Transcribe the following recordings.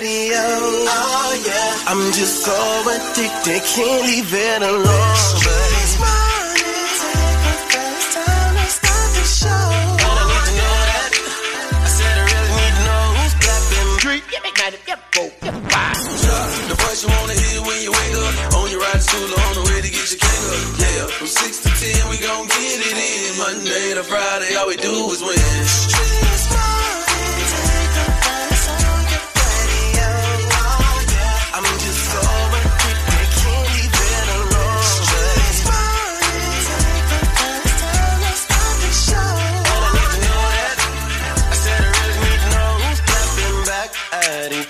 Radio. Oh yeah, I'm just so addicted, can't leave it alone. But it's morning, the first time to start the show. And I need to know. I said I really need to know who's clapping. Three, yeah, yeah, yeah, four, yeah, five. The voice you wanna hear when you wake up. On your ride to school on the way to get your cake up. Yeah, from six to ten we gon' get it in. Monday to Friday, all we do is win.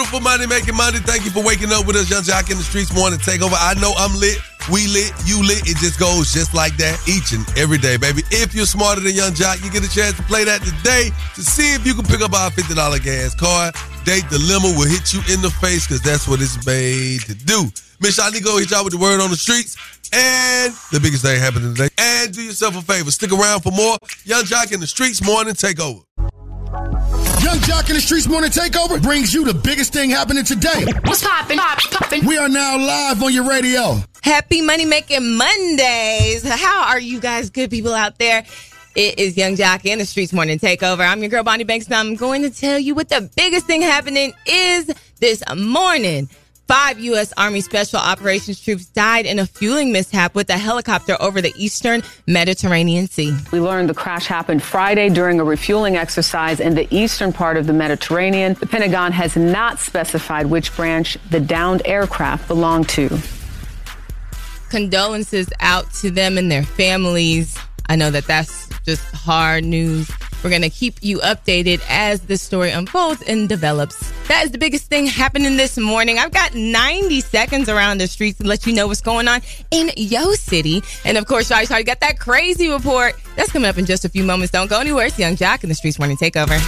Beautiful Monday making Monday. Thank you for waking up with us, Yung Joc in the Streetz morning takeover. I know I'm lit, we lit, you lit. It just goes just like that each and every day, baby. If you're smarter than Yung Joc, you get a chance to play that today to see if you can pick up our $50 gas card. Date dilemma will hit you in the face because that's what it's made to do. Miss Shani, go hit y'all with the word on the streets. And the biggest thing happening today. And do yourself a favor. Stick around for more Yung Joc in the Streetz morning takeover. Yung Joc in the Streetz Morning Takeover brings you the biggest thing happening today. What's poppin'? Pop, poppin'? We are now live on your radio. Happy Money Making Mondays. How are you guys, good people out there? It is Yung Joc in the Streetz Morning Takeover. I'm your girl, Bonnie Banks, and I'm going to tell you what the biggest thing happening is this morning. Five U.S. Army Special Operations troops died in a fueling mishap with a helicopter over the eastern Mediterranean Sea. We learned the crash happened Friday during a refueling exercise in the eastern part of the Mediterranean. The Pentagon has not specified which branch the downed aircraft belonged to. Condolences out to them and their families. I know that that's just hard news. We're going to keep you updated as the story unfolds and develops. That is the biggest thing happening this morning. I've got 90 seconds around the streets to let you know what's going on in Yo City. And of course, I already got that crazy report. That's coming up in just a few moments. Don't go anywhere. It's Yung Joc in the Streetz Morning Takeover.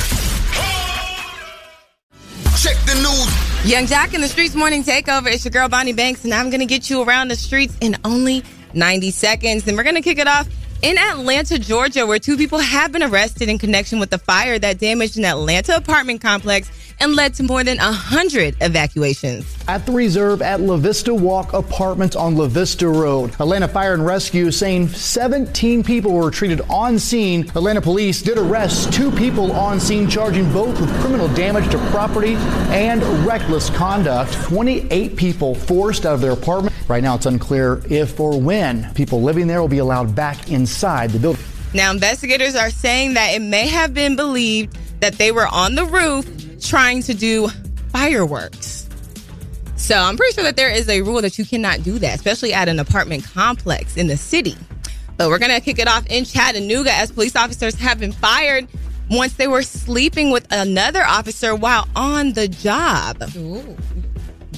Check the news. Yung Joc in the Streetz Morning Takeover. It's your girl Bonnie Banks, and I'm going to get you around the streets in only 90 seconds. And we're going to kick it off in Atlanta, Georgia, where two people have been arrested in connection with the fire that damaged an Atlanta apartment complex and led to more than 100 evacuations. At the reserve at La Vista Walk Apartments on La Vista Road. Atlanta Fire and Rescue saying 17 people were treated on scene. Atlanta police did arrest two people on scene, charging both with criminal damage to property and reckless conduct. 28 people forced out of their apartment. Right now, it's unclear if or when people living there will be allowed back inside the building. Now, investigators are saying that it may have been believed that they were on the roof trying to do fireworks. So I'm pretty sure that there is a rule that you cannot do that, especially at an apartment complex in the city. But we're going to kick it off in Chattanooga as police officers have been fired once they were sleeping with another officer while on the job.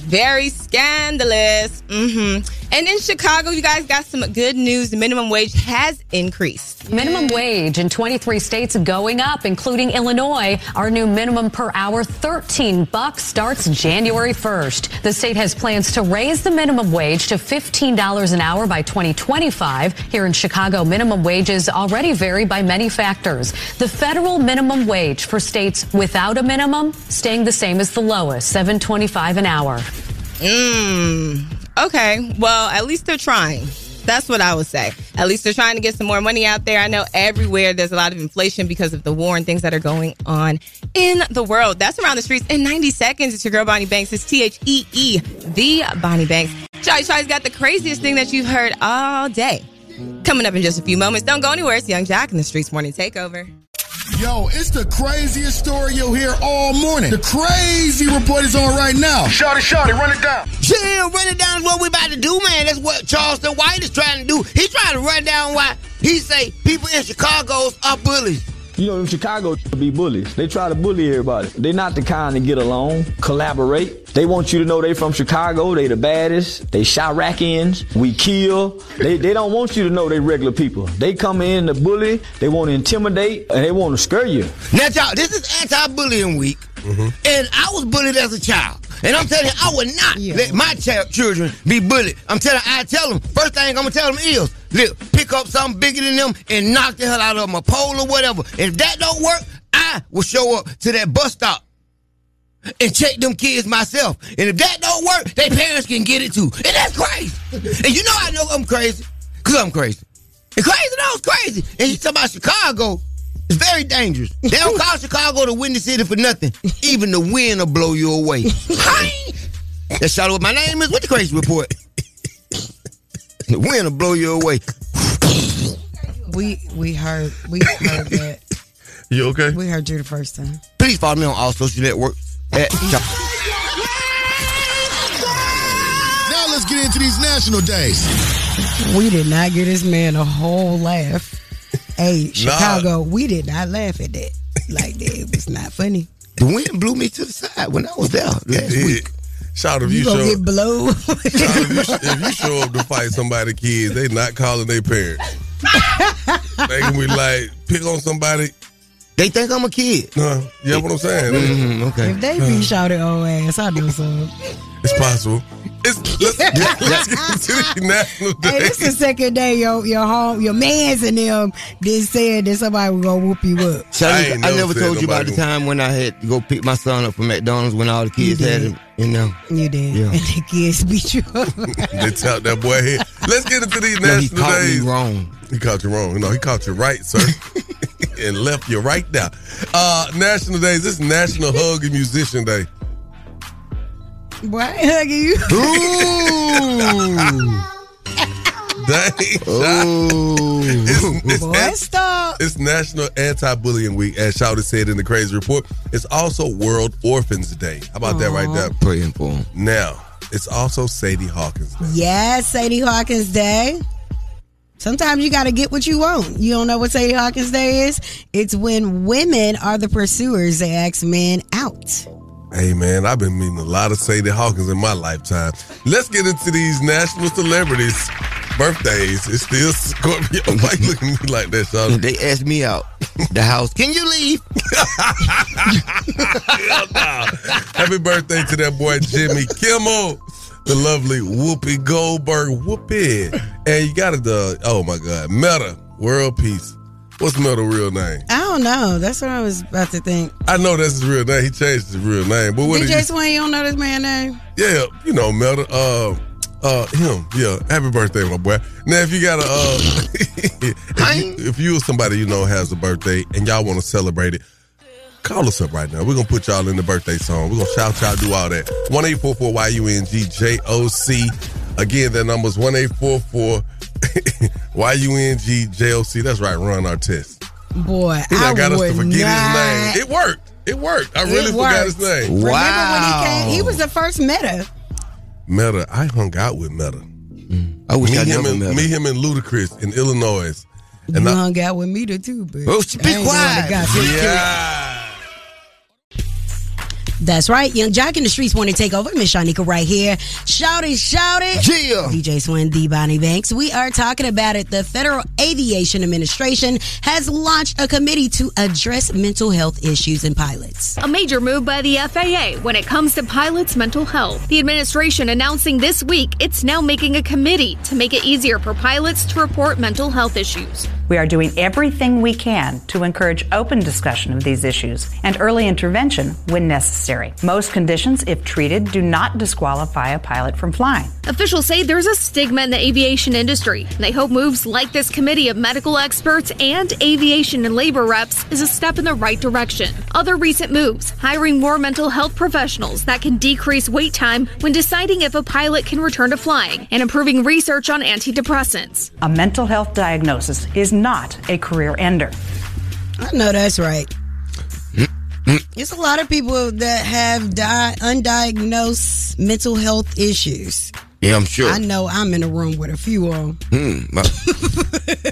Very scandalous. hmm And in Chicago, you guys got some good news. The minimum wage has increased. Minimum wage in 23 states going up, including Illinois. Our new minimum per hour, 13 bucks, starts January 1st. The state has plans to raise the minimum wage to $15 an hour by 2025. Here in Chicago, minimum wages already vary by many factors. The federal minimum wage for states without a minimum staying the same as the lowest, 7.25 an hour. Mm. Okay. Well, at least they're trying. That's what I would say. At least they're trying to get some more money out there. I know everywhere there's a lot of inflation because of the war and things that are going on in the world. That's around the streets in 90 seconds. It's your girl Bonnie Banks. It's T H E E, the Bonnie Banks. Charlie Charlie's got the craziest thing that you've heard all day. Coming up in just a few moments. Don't go anywhere. It's Yung Joc in the Streetz Morning Takeover. Yo, it's the craziest story you'll hear all morning. The crazy report is on right now. Shorty, shorty, run it down. Yeah, run it down is what we about to do, man. That's what Charleston White is trying to do. He's trying to run down why he say people in Chicago are bullies. You know, them Chicago be bullies. They try to bully everybody. They not the kind to get along, collaborate. They want you to know they from Chicago. They the baddest. They Chiracians. We kill. They, they don't want you to know they regular people. They come in to bully. They want to intimidate and they want to scare you. Now, y'all, this is anti-bullying week, mm-hmm. and I was bullied as a child. And I'm telling you, I would not let my child, children be bullied. I'm telling, I tell them, first thing I'm gonna tell them is, look, pick up something bigger than them and knock the hell out of them, a pole or whatever. If that don't work, I will show up to that bus stop and check them kids myself. And if that don't work, their parents can get it too. And that's crazy. And you know I know I'm crazy, cause I'm crazy. And crazy knows crazy. And you talk about Chicago, it's very dangerous. They don't call Chicago the windy city for nothing. Even the wind will blow you away. That's shout out what my name is. What the crazy report? the wind will blow you away. We we heard we heard that. You okay? We heard you the first time. Please follow me on all social networks. At Now let's get into these national days. We did not get this man a whole laugh. Hey, Chicago, we did not laugh at that. Like that. It was not funny. the wind blew me to the side when I was there last Yeah. week. Shout if You, you, gonna show get blown. shout if, you, if you show up to fight somebody kids, they not calling their parents. they can be like, pick on somebody. They think I'm a kid. Uh, you know what I'm saying? Mhm, okay. if they be shouted old ass, I know some. It's possible. It's, let's, let's get into the national Hey, this is the second day your your home your mans and them just said that somebody was gonna whoop you up. So I I, ain't I never never told you about the time when I had to go pick my son up from McDonald's when all the kids had did. him, you know. You did. Yeah. And the kids beat you up. they tell that boy here. Let's get into these No, he national caught days. me wrong. He caught you wrong. No, he caught you right, sir. and left you right now. Uh, national days. This is National Hug and Musician Day. Boy, I ain't hugging you. Dang. It's, it's, Boy, it's, stop. it's National Anti-Bullying Week, as Shouty said in the Crazy Report. It's also World Orphans Day. How about that right there? Praying for him. Now, it's also Sadie Hawkins Day. Yes, Sadie Hawkins Day. Sometimes you got to get what you want. You don't know what Sadie Hawkins Day is? It's when women are the pursuers. They ask men out. Hey man, I've been meeting a lot of Sadie Hawkins in my lifetime. Let's get into these national celebrities' birthdays. It's still Scorpio. Why you looking at me like that, Shawty? They asked me out the house. Can you leave? Hell. Happy birthday to that boy Jimmy Kimmel, the lovely Whoopi Goldberg. Whoopi. And you got it, uh, the oh my God, Metta, world peace. What's Metta real name? I don't know. That's what I was about to think. I know that's his real name. He changed his real name. But what DJ you Swain, you don't know this man's name? Yeah, you know, Metta. Uh, uh, him. Yeah, happy birthday, my boy. Now, if you got a, uh, if, you, if you or somebody you know has a birthday and y'all want to celebrate it, call us up right now. We're gonna put y'all in the birthday song. We're gonna shout y'all, do all that. One eight four four Y U N G J O C. Again, that number's one eight four four Y U N G J O C. That's right, Ron Artest. Boy, He I done got us to forget not. his name. It worked. It worked. I It really forgot worked. his name. Remember when he came? He was the first Metta. Metta. I hung out with Metta. Mm. I wish me, I him never and, met him. me, him, and Ludacris in Illinois. You And I, hung out with Metta too, but Oh, be I ain't the one that quiet. yeah. That's right. Yung Joc in the streets want to take over. Miss Shanika right here. Shout it, shout it. Yeah. DJ Swin, D. Bonnie Banks. We are talking about it. The Federal Aviation Administration has launched a committee to address mental health issues in pilots. A major move by the FAA when it comes to pilots' mental health. The administration announcing this week it's now making a committee to make it easier for pilots to report mental health issues. We are doing everything we can to encourage open discussion of these issues and early intervention when necessary. Most conditions, if treated, do not disqualify a pilot from flying. Officials say there's a stigma in the aviation industry. They hope moves like this committee of medical experts and aviation and labor reps is a step in the right direction. Other recent moves hiring more mental health professionals that can decrease wait time when deciding if a pilot can return to flying and improving research on antidepressants. A mental health diagnosis is not a career ender. I know that's right. It's a lot of people that have di- undiagnosed mental health issues. Yeah, I'm sure. I know I'm in a room with a few of them Hmm. well,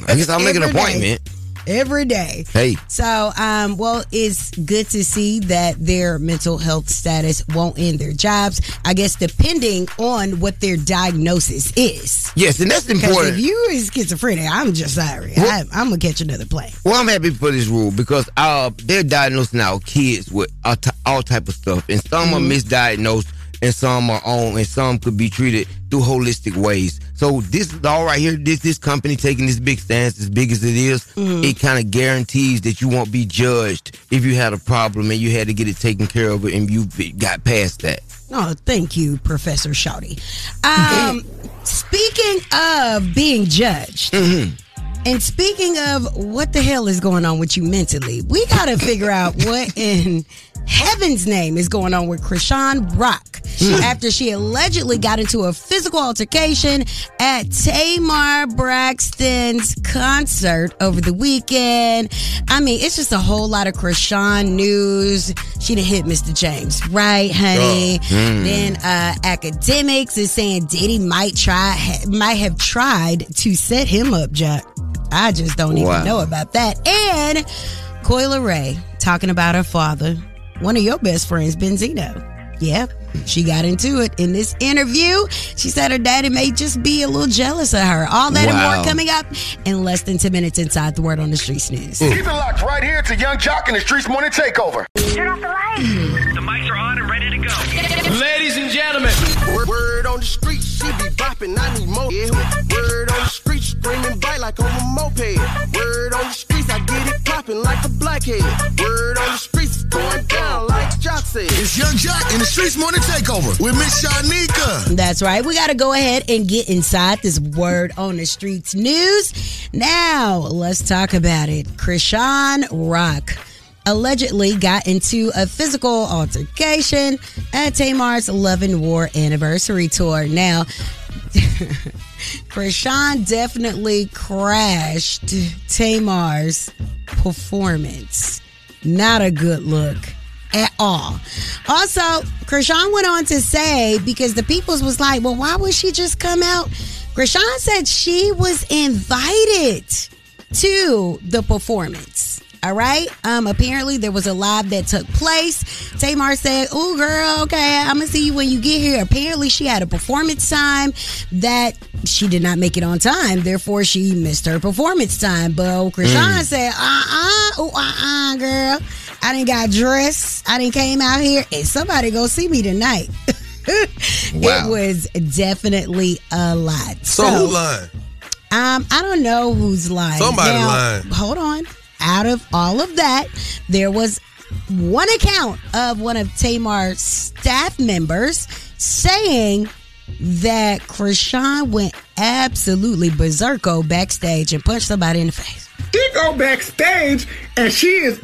I guess I'll make an Every day. appointment. Every day. Hey. So, um, well, it's good to see that their mental health status won't end their jobs. I guess depending on what their diagnosis is. Yes, and that's important. if you is schizophrenic, I'm just sorry. I, I'm gonna catch another plane. Well, I'm happy for this rule because uh, they're diagnosing our kids with all, ty- all type of stuff, and some are Mm-hmm. misdiagnosed, and some are on, and some could be treated through holistic ways. So this is all right here. This this company taking this big stance, as big as it is, Mm-hmm. it kind of guarantees that you won't be judged if you had a problem and you had to get it taken care of, and you got past that. Oh, thank you, Professor Shawty. Um, speaking of being judged, and speaking of what the hell is going on with you mentally, we got to figure out what in heaven's name is going on with Chrisean Rock after she allegedly got into a physical altercation at Tamar Braxton's concert over the weekend. I mean, it's just a whole lot of Chrisean news. She done hit Mr. James, right, honey? Oh, mm. Then uh, Akademiks is saying Diddy might try, might have tried to set him up, Jack. I just don't even know about that. And Coi Leray talking about her father, one of your best friends, Benzino. Yep, she got into it in this interview. She said her daddy may just be a little jealous of her. All that and more coming up in less than 10 minutes inside the Word on the Streets News. Keep it locked right here to Yung Joc and the Streetz Morning Takeover. Turn off the lights. The mics are on and ready to go. Ladies and gentlemen. Word, word on the street, she be bopping, I need more. Yeah. Word on the street, screaming bite like on a moped. Word on the streets, I get it popping like a blackhead. Said. It's Yung Joc in the Streetz Morning Takeover with Miss Shanika. That's right. We got to go ahead and get inside this word on the streets news. Now, let's talk about it. Chrisean Rock allegedly got into a physical altercation at Tamar's Love and War anniversary tour. Now, Chrisean definitely crashed Tamar's performance. Not a good look at all. Also, Chrisean went on to say, because the peoples was like, well, why would she just come out? Chrisean said she was invited to the performance. All right. Um. Apparently, there was a live that took place. Tamar said, "Oh, girl, okay, I'm gonna see you when you get here." Apparently, she had a performance time that she did not make it on time. Therefore, she missed her performance time. But Chrisean Mm. said, "Uh, uh, oh, uh, uh, girl, I didn't got dressed. I didn't came out here, and somebody go see me tonight." Wow. It was definitely a lot. So, who lying? Um, I don't know who's lying. Somebody Now, lying. Hold on. Out of all of that, there was one account of one of Tamar's staff members saying that Chrisean went absolutely berserko backstage and punched somebody in the face. She go backstage and she is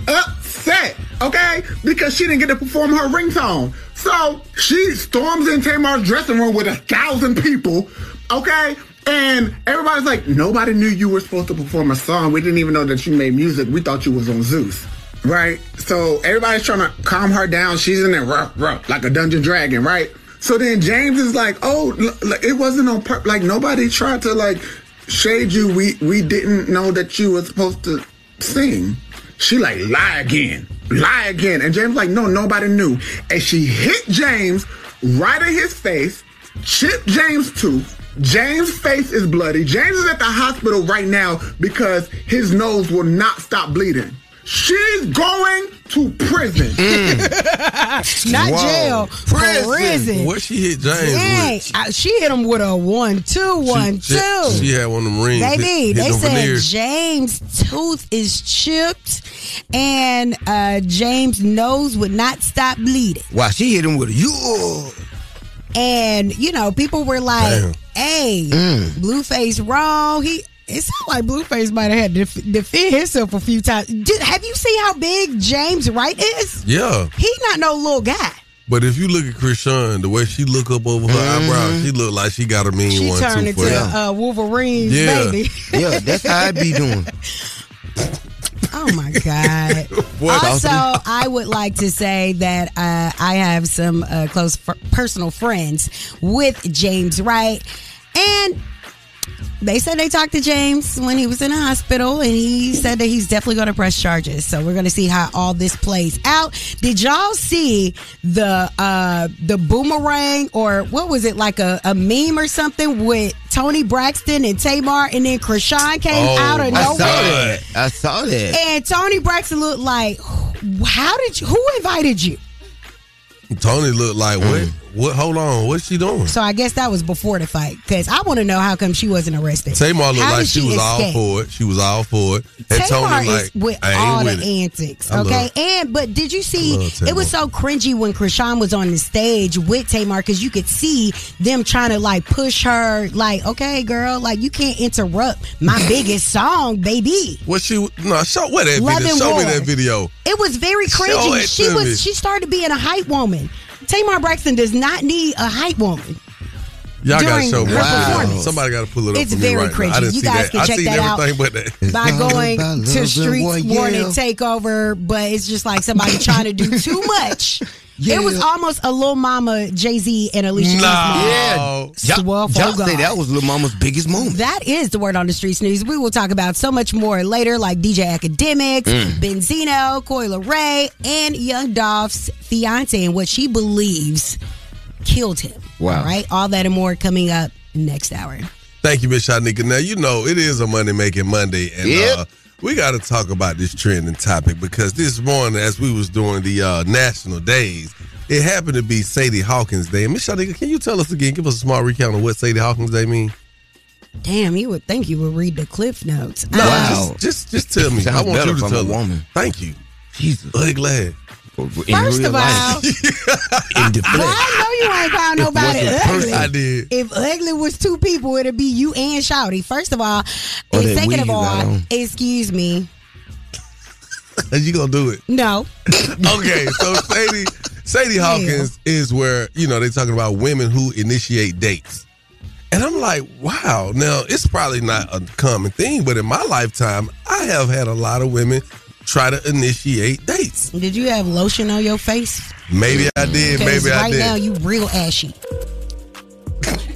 upset, okay? Because she didn't get to perform her ringtone. So she storms in Tamar's dressing room with a thousand people, okay? And everybody's like, nobody knew you were supposed to perform a song. We didn't even know that you made music. We thought you was on Zeus. Right? So everybody's trying to calm her down. She's in there rough, rough, like a dungeon dragon, right? So then James is like, oh, it wasn't on purpose. Like nobody tried to like shade you. We we didn't know that you were supposed to sing. She like lie again, lie again, and James like no, nobody knew, and she hit James right in his face, chipped James' tooth. James' face is bloody. James is at the hospital right now because his nose will not stop bleeding. She's going to prison. Not Whoa. jail, Prison. prison. What she hit James Dang, with? I- she hit him with a one, two, one, she, two. She, she had one of them rings. Baby, hit, hit they said veneers. James' tooth is chipped and uh, James' nose would not stop bleeding. Wow, she hit him with a you. And, you know, people were like, Damn. hey, Mm. Blueface wrong. He it sounds like Blueface might have had to def- defend himself a few times. Did, have you seen how big James Wright is? Yeah. He not no little guy. But if you look at Chrisean, the way she look up over her eyebrows, she look like she got a mean Mm-hmm. She one turned too into for him. uh, Wolverine, Yeah. baby. Yeah, that's how I be doing. Oh my God. What? also, I would like to say that uh, I have some uh, close f- personal friends with James Wright. And they said they talked to James when he was in the hospital, and he said that he's definitely going to press charges. So we're going to see how all this plays out. Did y'all see the uh, the boomerang or what was it like a, a meme or something with Toni Braxton and Tamar, and then Chrisean came Oh, out of nowhere. I saw it. I saw that. And Toni Braxton looked like, how did you? Who invited you? Toni looked like what? Mm. What? Hold on, what's she doing? So I guess that was before the fight because I want to know how come she wasn't arrested. Tamar looked How like did she was all for it. She was all for it. And Tamar Toni is like, with all with the it. antics, okay? And but did you see? It was so cringy when Chrisean was on the stage with Tamar because you could see them trying to like push her, like, okay, girl, like you can't interrupt my biggest song, baby. What she? No, show what that Love video. Show me that video. It was very cringy. She was me. she started being a hype woman. Tamar Braxton does not need a hype woman. Y'all gotta During show me. Somebody gotta pull it up It's very right cringy. You guys that. can I check seen that out everything but that. by going to Streets yeah. Takeover, but it's just like somebody trying to do too much. It was almost a little mama, Jay Z, and Alicia Keys. No. moment. Yeah. Swell Y'all for say that was Lil Mama's biggest moment. That is the word on the streets news. We will talk about so much more later, like DJ Akademiks, Mm. Benzino, Coi Leray, and Young Dolph's fiance and what she believes killed him. Wow. All right. All that and more coming up next hour. Thank you, Miss Shanika. Now you know it is a money making Monday, and Yep. uh, we got to talk about this trending topic because this morning, as we was doing the uh, national days, it happened to be Sadie Hawkins Day. And Miss Shanika, can you tell us again? Give us a small recount of what Sadie Hawkins Day mean. Damn, you would think you would read the cliff notes. No, Uh, just, just just tell me. Sounds I want you to tell a woman. Thank you. Jesus. Ugly. In First real of all, in the well, flesh. I know you ain't call nobody ugly. I did. If ugly was two people, it'd be you and Shouty. First of all, Or and that second of all, excuse me, And you gonna do it? no. okay, so Sadie Sadie Hawkins is where you know they're talking about women who initiate dates, and I'm like, wow. Now it's probably not a common thing, but in my lifetime, I have had a lot of women try to initiate dates. Did you have lotion on your face? Maybe I did. maybe I did. right did. now you real ashy.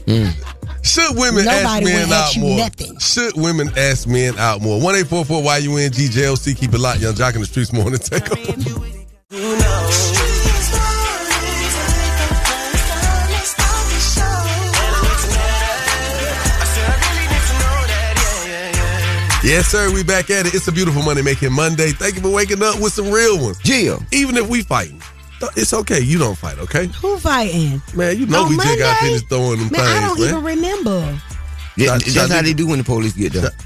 Should women ask men will out you more? nothing. Should women ask men out more? One eight four four Y U N G J L C. Keep it locked, Yung Joc in the streets morning. Take over. Yes, sir. We back at it. It's a beautiful money making Monday. Thank you for waking up with some real ones. Jill. Even if we fighting, uh, it's okay. You don't fight, okay? Who fighting? Man, you know On we just got finished throwing them Man, I don't things, even remember. Yeah, Shot- that's shot how nigga. they do when the police get there.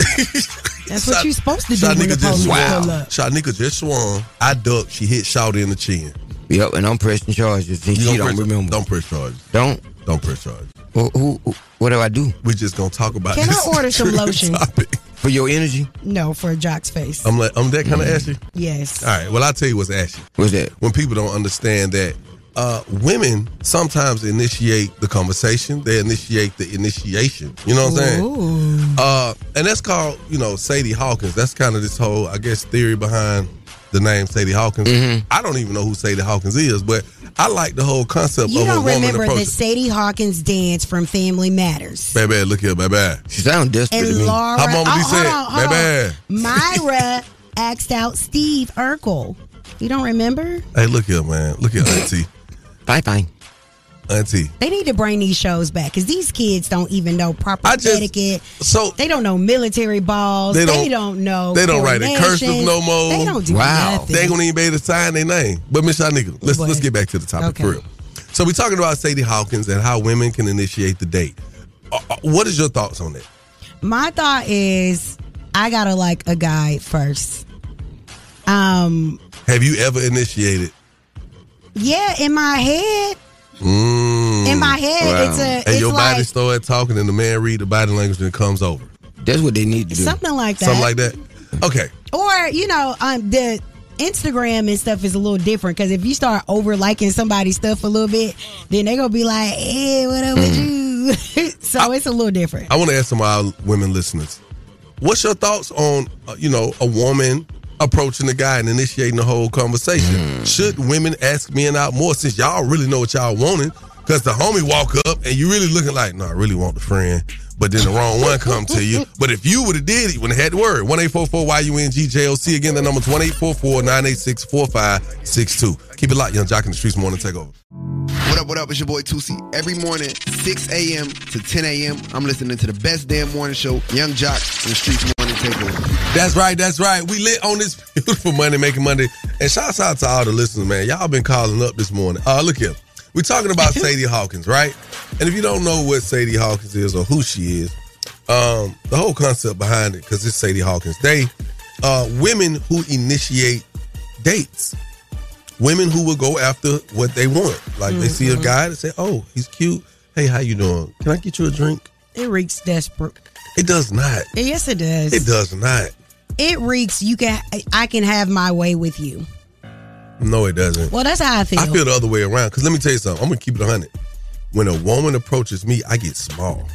That's what you're supposed to do when Shanika the just police swung. pull up. Shanika just swung. I ducked. She hit Shouty in the chin. Yep, and I'm pressing charges. And You she don't don't press- remember. Don't press charges. Don't. Don't press charges. Well, who, who? What do I do We're just gonna talk about Can I this order some lotion? Topic. For your energy? No, for a Jock's face. I'm like, I'm that kind of ashy. yes. All right. Well, I'll tell you what's ashy. What's that? When people don't understand that uh, women sometimes initiate the conversation. They initiate the initiation. You know what I'm saying? Ooh. Uh, and that's called, you know, Sadie Hawkins. That's kind of this whole, I guess, theory behind the name Sadie Hawkins. Mm-hmm. I don't even know who Sadie Hawkins is, but I like the whole concept You of a don't woman remember the. Sadie Hawkins dance from Family Matters. Baby, look here, baby. She sound desperate And to me. Laura, How mama oh, said, on, baby. Myra asked out Steve Urkel. You don't remember? Hey, look here, man. Look here, Auntie. Bye bye. Auntie. They need to bring these shows back because these kids don't even know proper just- etiquette. So they don't know military balls. They They don't- don't, know. They don't write in cursive coordination. no more. They don't do nothing. They ain't gonna even be able to sign their name. But Miss Shanika, let's What? let's get back to the topic Okay. for real. So we're talking about Sadie Hawkins and how women can initiate the date. Uh, uh, what is your thoughts on that? My thought is, I gotta like a guy first. Um, Have you ever initiated? yeah, in my head, Mm. in my head, it's a, and it's your body like start talking, and the man read the body language and it comes over. That's what they need to do. something like that. Something like that. Okay. Or you know, um, the Instagram and stuff is a little different because if you start over liking somebody's stuff a little bit, then they're gonna be like, "Hey, what up with you?" so it's a little different. I want to ask some of our women listeners, what's your thoughts on, uh, you know, a woman approaching the guy and initiating the whole conversation? Hmm. Should women ask men out more since y'all really know what y'all wanted? Because the homie walk up and you really looking like, no, I really want the friend. But then the wrong one come to you. But if you would have did it, you wouldn't have had the word. 1-844-YUNG-JOC. Again, the number 1-844-986-4562. Keep it locked, Yung Joc in the Streetz Morning Takeover. What up, what up? It's your boy Tusi. Every morning, 6 a.m. to 10 a.m., I'm listening to the best damn morning show, Yung Joc in the Streetz Morning Takeover. That's right, that's right. We lit on this beautiful Money Making Monday. And shouts out to all the listeners, man. Y'all been calling up this morning. Uh, look here. We're talking about Sadie Hawkins, right? And if you don't know what Sadie Hawkins is or who she is, um, the whole concept behind it, because it's Sadie Hawkins, they uh women who initiate dates. Women who will go after what they want. Like they see a Mhm. guy and say, Oh, he's cute. Hey, how you doing? Can I get you a drink? It reeks desperate. It does not. Yes, it does. It does not. It reeks. You can. I can have my way with you. No, it doesn't. Well, that's how I feel. I feel the other way around. Because let me tell you something. I'm gonna keep it 100. When a woman approaches me, I get small.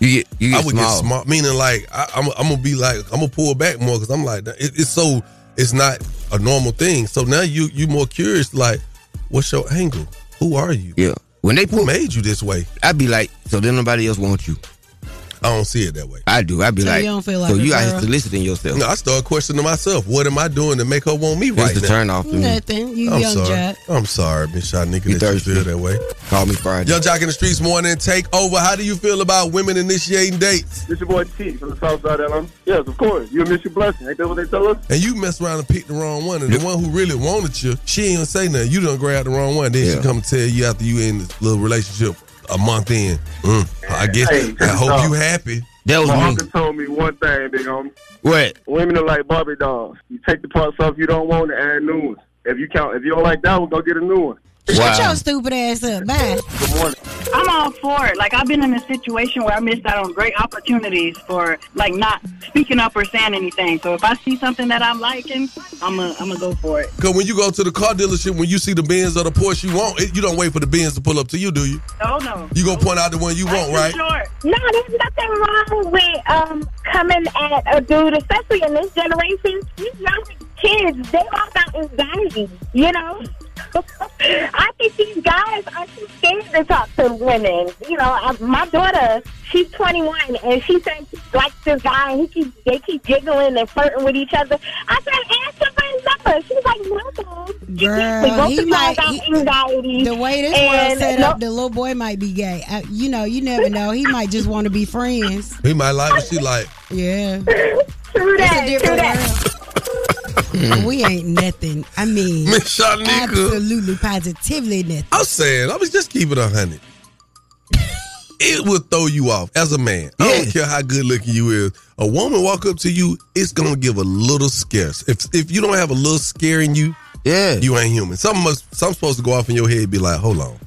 You get you get I would small. get small, meaning like I, I'm, I'm gonna be like I'm gonna pull back more because I'm like it, it's so it's not a normal thing. So now you you more curious. Like, what's your angle? Who are you? Yeah. When they Who made you this way? I'd be like, so then nobody else wants you. I don't see it that way. I do. I'd be So like, you don't feel like so you out here girl? soliciting yourself. No, I start questioning myself. What am I doing to make her want me right now? It's right the now? turn off to me. Nothing. You I'm young sorry. Jack. I'm sorry, Miss Shanika, You that you feel that way. Call me Friday. Yung Joc in the Streetz morning, take over. How do you feel about women initiating dates? This your boy T from the South Side of Atlanta. Yes, of course. You'll miss your blessing. Ain't that what they tell us? And you mess around and pick the wrong one, and the one who really wanted you, she ain't gonna say nothing. You done grab the wrong one. Then she Yeah. come tell you after you in this little relationship a month in. Mm, I guess Hey, I hope no. you happy. That was My me. uncle told me one thing, big homie. What? Women are like Barbie dolls. You take the parts off you don't want to add new ones. If you count, if you don't like that one, go get a new one. Shut your stupid ass up. Bye. Good morning. I'm all for it. Like I've been in a situation where I missed out on great opportunities for like not speaking up or saying anything. So if I see something that I'm liking, I'm gonna I'm gonna go for it. Cause when you go to the car dealership, when you see the Benz or the Porsche you want, it, you don't wait for the Benz to pull up to you, do you? Oh no. You gonna point out the one you want, right? Sure. No, there's nothing wrong with um coming at a dude, especially in this generation. These young kids, they all got anxiety, you know. I think these guys are too scared to talk to women. You know, I, my daughter, she's 21, and she said she likes this guy, and he keep, they keep giggling and flirting with each other. I said, ask him for his number. She's like, no. we Girl, both he know might. about he- anxiety. the way this and world set no- up, the little boy might be gay. Uh, you know, you never know. He might just want to be friends. He might like what she like. Yeah. True It's that, a different true that. world. We ain't nothing. I mean, Miss Shanika. absolutely, positively nothing. I'm saying, I was just keeping it a hundred. It will throw you off as a man. I don't care how good looking you is. A woman walk up to you, it's gonna give a little scare. If if you don't have a little scare in you, yeah, you ain't human. Something must something's supposed to go off in your head. Be like, hold on.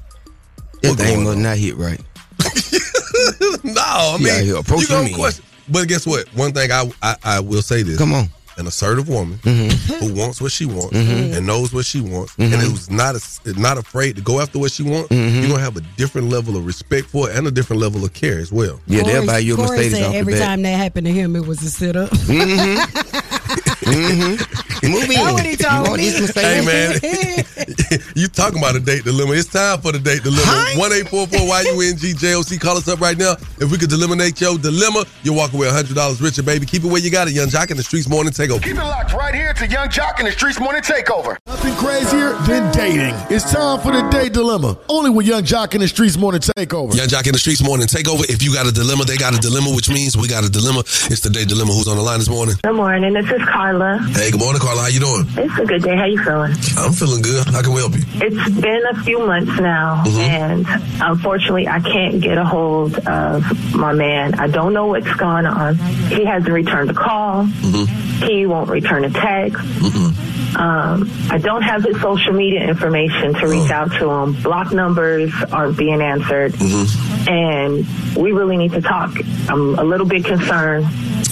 That thing must not hit right. no, I mean, here you gonna me. question. But guess what? One thing I, I I will say this. Come on. An assertive woman Mm-hmm. who wants what she wants Mhm. and knows what she wants Mhm. and who's not a, not afraid to go after what she wants, Mhm. you're gonna have a different level of respect for it and a different level of care as well. Yeah, they'll buy you a Corey Mercedes said off the every bat. time that happened to him, it was a sit up. Mm-hmm. Move in. That's what he you told want me. this Hey man, you talking about a date dilemma? It's time for the date dilemma. One eight four four Y U N G J O C. Call us up right now. If we could eliminate your dilemma, you'll walk away $100 richer, baby. Keep it where you got it. Yung Joc in the Streetz Morning Takeover. Keep it locked right here to Yung Joc in the Streetz Morning Takeover. Nothing crazier than dating. It's time for the date dilemma. Only with Yung Joc in the Streetz Morning Takeover. Yung Joc in the Streetz Morning Takeover. If you got a dilemma, they got a dilemma, which means we got a dilemma. It's the day dilemma. Who's on the line this morning? Good morning. This is Carla. Hey, good morning, Carla. How you doing? It's a good day. How you feeling? I'm feeling good. How can we help you? It's been a few months now, and unfortunately, I can't get a hold of my man. I don't know what's going on. He hasn't returned a call. He won't return a text. Um, I don't have his social media information to reach out to him. Block numbers aren't being answered, and we really need to talk. I'm a little bit concerned.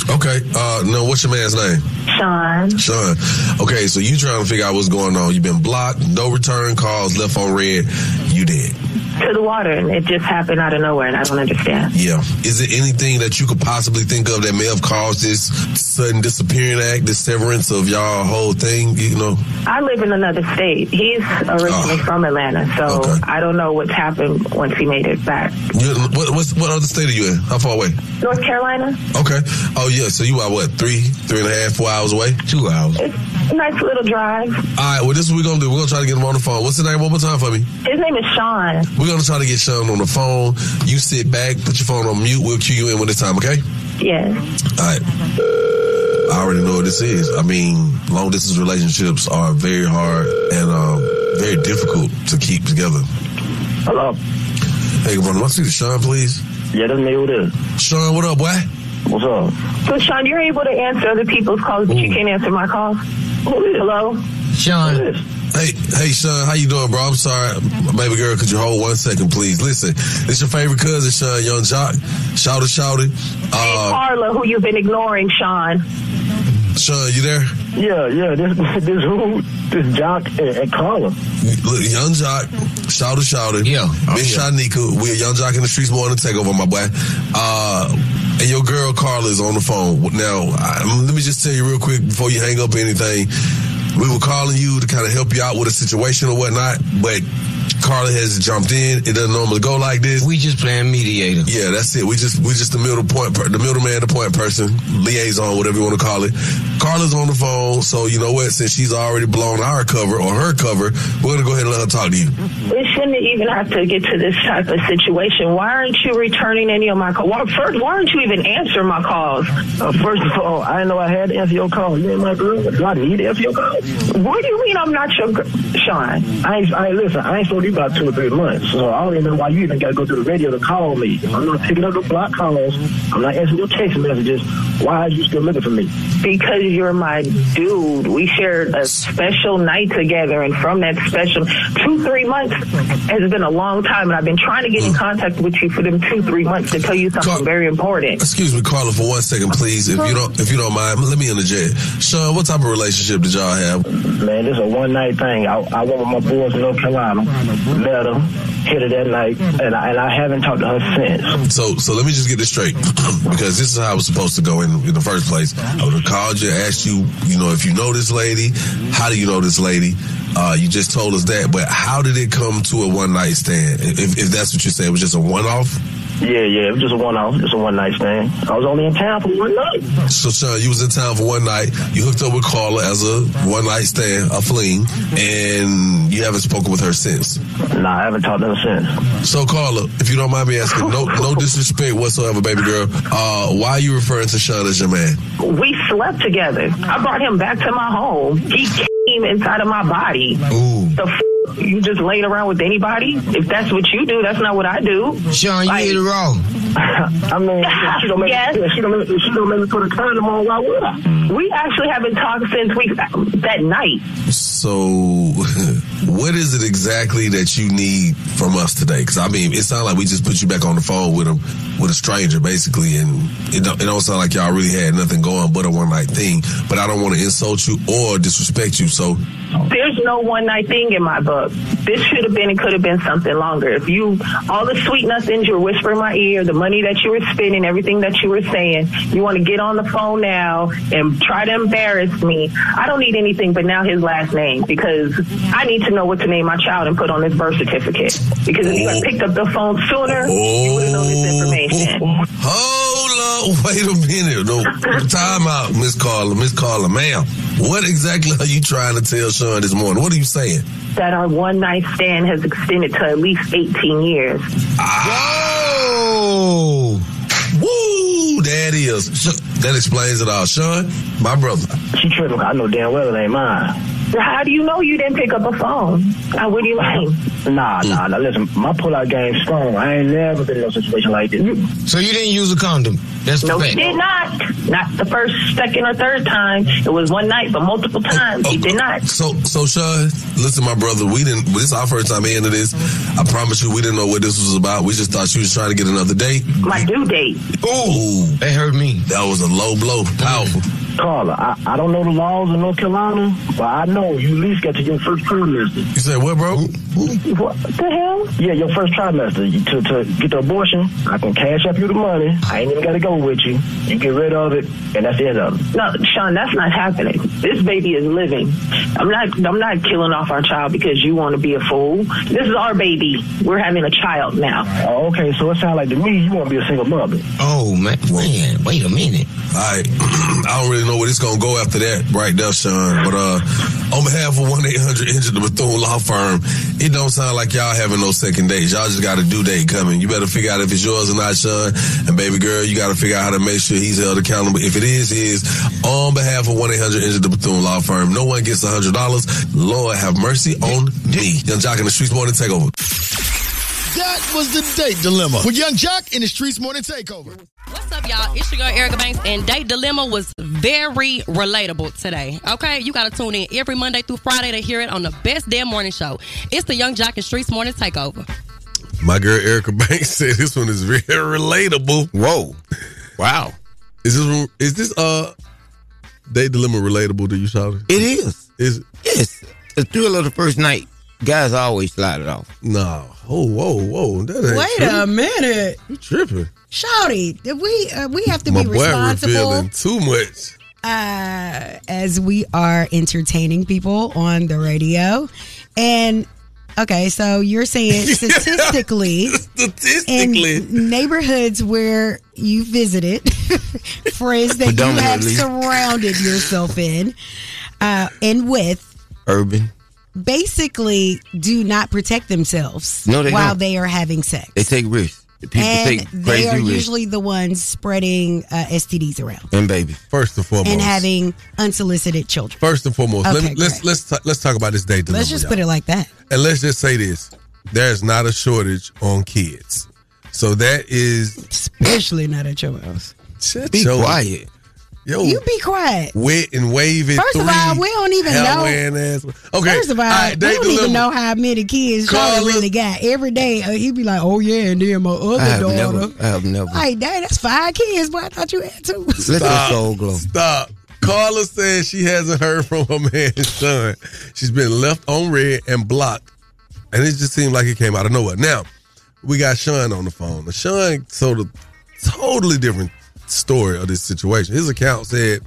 Okay. Uh, no, what's your man's name? Sean. Sean. Okay, so you trying to figure out what's going on. You've been blocked, no return calls, left on red. You did. To the water, and it just happened out of nowhere, and I don't understand. Yeah. Is there anything that you could possibly think of that may have caused this sudden disappearing act, this severance of y'all whole thing? You know? I live in another state. He's originally ah. from Atlanta, so I don't know what's happened once he made it back. You, what, what's, what other state are you in? How far away? North Carolina? Okay. Oh, yeah. So you are what, three, three and a half, four hours away? Two hours. A nice little drive. All right, well, this is what we're going to do. We're going to try to get him on the phone. What's the name one more time for me? His name is Sean. We're going to try to get Sean on the phone. You sit back, put your phone on mute. We'll cue you in when it's time, okay? Yes. All right. I already know what this is. I mean, long distance relationships are very hard and um, very difficult to keep together. Hello. Hey, brother, want to see Sean, please? Yeah, that's me. Who this? Sean, what up, boy? What's up? So, Sean, you're able to answer other people's calls, but you can't answer my calls? Hello? Sean. Hey, hey, Sean, how you doing, bro? I'm sorry, baby girl. Could you hold one second, please? Listen, it's your favorite cousin, Sean Yung Joc. Shout it, shout it. Uh, Carla, who you've been ignoring, Sean. Sean, you there? Yeah, yeah. This this who this Jock and, and Carla. Look, Yung Joc, shout it, shout it. Yeah. Miss Shanika, we a Yung Joc in the streets More to take over, my boy. Uh, and your girl Carla is on the phone. Now, I, let me just tell you real quick before you hang up anything. We were calling you to kind of help you out with a situation or whatnot, but Carla has jumped in. It doesn't normally go like this. We just playing mediator. Yeah, that's it. We just we just the middle point, per- the middleman, the point person, liaison, whatever you want to call it. Carla's on the phone, so you know what? Since she's already blown our cover or her cover, we're gonna go ahead and let her talk to you. We shouldn't even have to get to this type of situation. Why aren't you returning any of my calls? Why, first, why aren't you even answering my calls? Uh, first of all, I didn't know I had to answer your call. You ain't my girl. Do I need to answer your call? What do you mean I'm not your girl? Sean? I ain't, I ain't listen. I ain't told you about two or three months, so I don't even know why you even got to go to the radio to call me. I'm not picking up the block calls. I'm not answering your text messages. Why are you still looking for me? Because you're my dude. We shared a special night together, and from that special, two, three months has been a long time, and I've been trying to get in mm. contact with you for them two, three months to tell you something very important. Excuse me, Carla, for one second, please, if you don't if you don't mind. Let me interject. Sean, what type of relationship did y'all have? Man, this is a one night thing. I, I went with my boys in North Carolina, met her, hit her that night, and I, and I haven't talked to her since. So, so let me just get this straight, because this is how I was supposed to go in in the first place. I would have called you, asked you, you know, if you know this lady, how do you know this lady? Uh, you just told us that, but how did it come to a one night stand? If, if that's what you're saying, it was just a one off. Yeah, yeah, it was just a one off, just a one night stand. I was only in town for one night. So, Sean, you was in town for one night. You hooked up with Carla as a one night stand, a fling, and you haven't spoken with her since. Nah, I haven't talked to her since. So, Carla, if you don't mind me asking, no, no disrespect whatsoever, baby girl. Uh, why are you referring to Sean as your man? We slept together. I brought him back to my home. He inside of my body. The f- you just laying around with anybody? If that's what you do, that's not what I do. Sean, you hit it wrong. I mean, she don't make Yes. if she don't make, if she don't make me put a condom on. Why would I? We actually haven't talked since we that night. So, what is it exactly that you need from us today? Because I mean, it sounds like we just put you back on the phone with a with a stranger, basically, and it don't, it don't sound like y'all really had nothing going but a one night thing. But I don't want to insult you or disrespect you. So, There's no one night thing in my book. This should have been and could have been something longer. If you, all the sweet nothings you were whispering in my ear, the money that you were spending, everything that you were saying, you want to get on the phone now and try to embarrass me. I don't need anything but now his last name because I need to know what to name my child and put on his birth certificate. Because if you had picked up the phone sooner, you would have known this information. Oh, hold up, wait a minute. No, time out, Miss Carla, Miss Carla, ma'am. What exactly are you trying to tell Sean this morning? What are you saying? That our one night stand has extended to at least 18 years. Oh, woo, that is. That explains it all. Sean, my brother. She tripping. I know damn well it ain't mine. How do you know you didn't pick up a phone? Uh, what do you mean? Nah, nah, nah. Listen, my pull-out game strong. I ain't never been in a situation like this. So you didn't use a condom? That's no, the he did not. Not the first, second, or third time. It was one night, but multiple times. He did not. So, so Sean, listen, my brother. We didn't. This is our first time into this. I promise you, we didn't know what this was about. We just thought she was trying to get another date. My due date. Ooh, that hurt me. That was a low blow. Powerful. Carla, I, I don't know the laws in North Carolina, but I know you at least got to your first trimester. You said what, bro? What the hell? Yeah, your first trimester. You- To, to get the abortion, I can cash up you the money. I ain't even got to go with you. You get rid of it, and that's the end of it. No, Sean, that's not happening. This baby is living. I'm not. I'm not killing off our child because you want to be a fool. This is our baby. We're having a child now. Oh, okay, so it sounds like to me you want to be a single mother. Oh man, wait, wait a minute. All right, I don't really know where it's gonna go after that, right there, Sean. But uh, on behalf of one eight hundred Injured the Bethune Law Firm, it don't sound like y'all having no second dates. Y'all just got a due date coming. You better figure out if it's yours or not, Sean. And baby girl, you got to figure out how to make sure he's held accountable. If it is his, on behalf of one eight hundred Injured the Bethune Law Firm, no one gets hundred dollars. Lord have mercy on me. Yung Joc in the Streetz morning takeover. That was the date dilemma with Yung Joc in the Streetz Morning Takeover. What's up, y'all? It's your girl Erica Banks, and Date Dilemma was very relatable today. Okay, you got to tune in every Monday through Friday to hear it on the best damn morning show. It's the Yung Joc and Streetz Morning Takeover. My girl Erica Banks said this one is very relatable. Whoa. Wow. Is this is this uh date dilemma relatable to you, Shawty? It is. Is yes. The thrill of the first night, guys always slide it off. No. Oh, whoa, whoa. That ain't Wait true. a minute. You tripping. Shouty, did we uh, we have to My be boy responsible revealing too much. uh, as we are entertaining people on the radio. And okay, so you're saying statistically, statistically, in neighborhoods where you visited, friends that you have Predominantly. surrounded yourself in, uh, and with, Urban. Basically do not protect themselves No, they while don't. they are having sex. They take risks. People and take they are risks. usually the ones spreading uh, STDs around and babies. First and foremost. and having unsolicited children. First and foremost, let me, let's let's ta- let's talk about this date dilemma. Let's just put it like that. And let's just say this: there's not a shortage on kids. So that is especially not at your house. Shut Be quiet. Yo, You be quiet. wet and wavy. First of all, we don't even know. Ass. Okay. First of all, right, we don't even know how many kids Charlie Carla- really got. Every day, uh, he be like, "Oh yeah," and then my other I have daughter. never. I have never. Like, dang, that's five kids. Boy, I thought you had two. Let your soul glow. Stop. Carla says she hasn't heard from her man's son. She's been left on red and blocked. And it just seemed like it came out of nowhere. Now, we got Sean on the phone. Now, Sean told a totally different story of this situation. His account said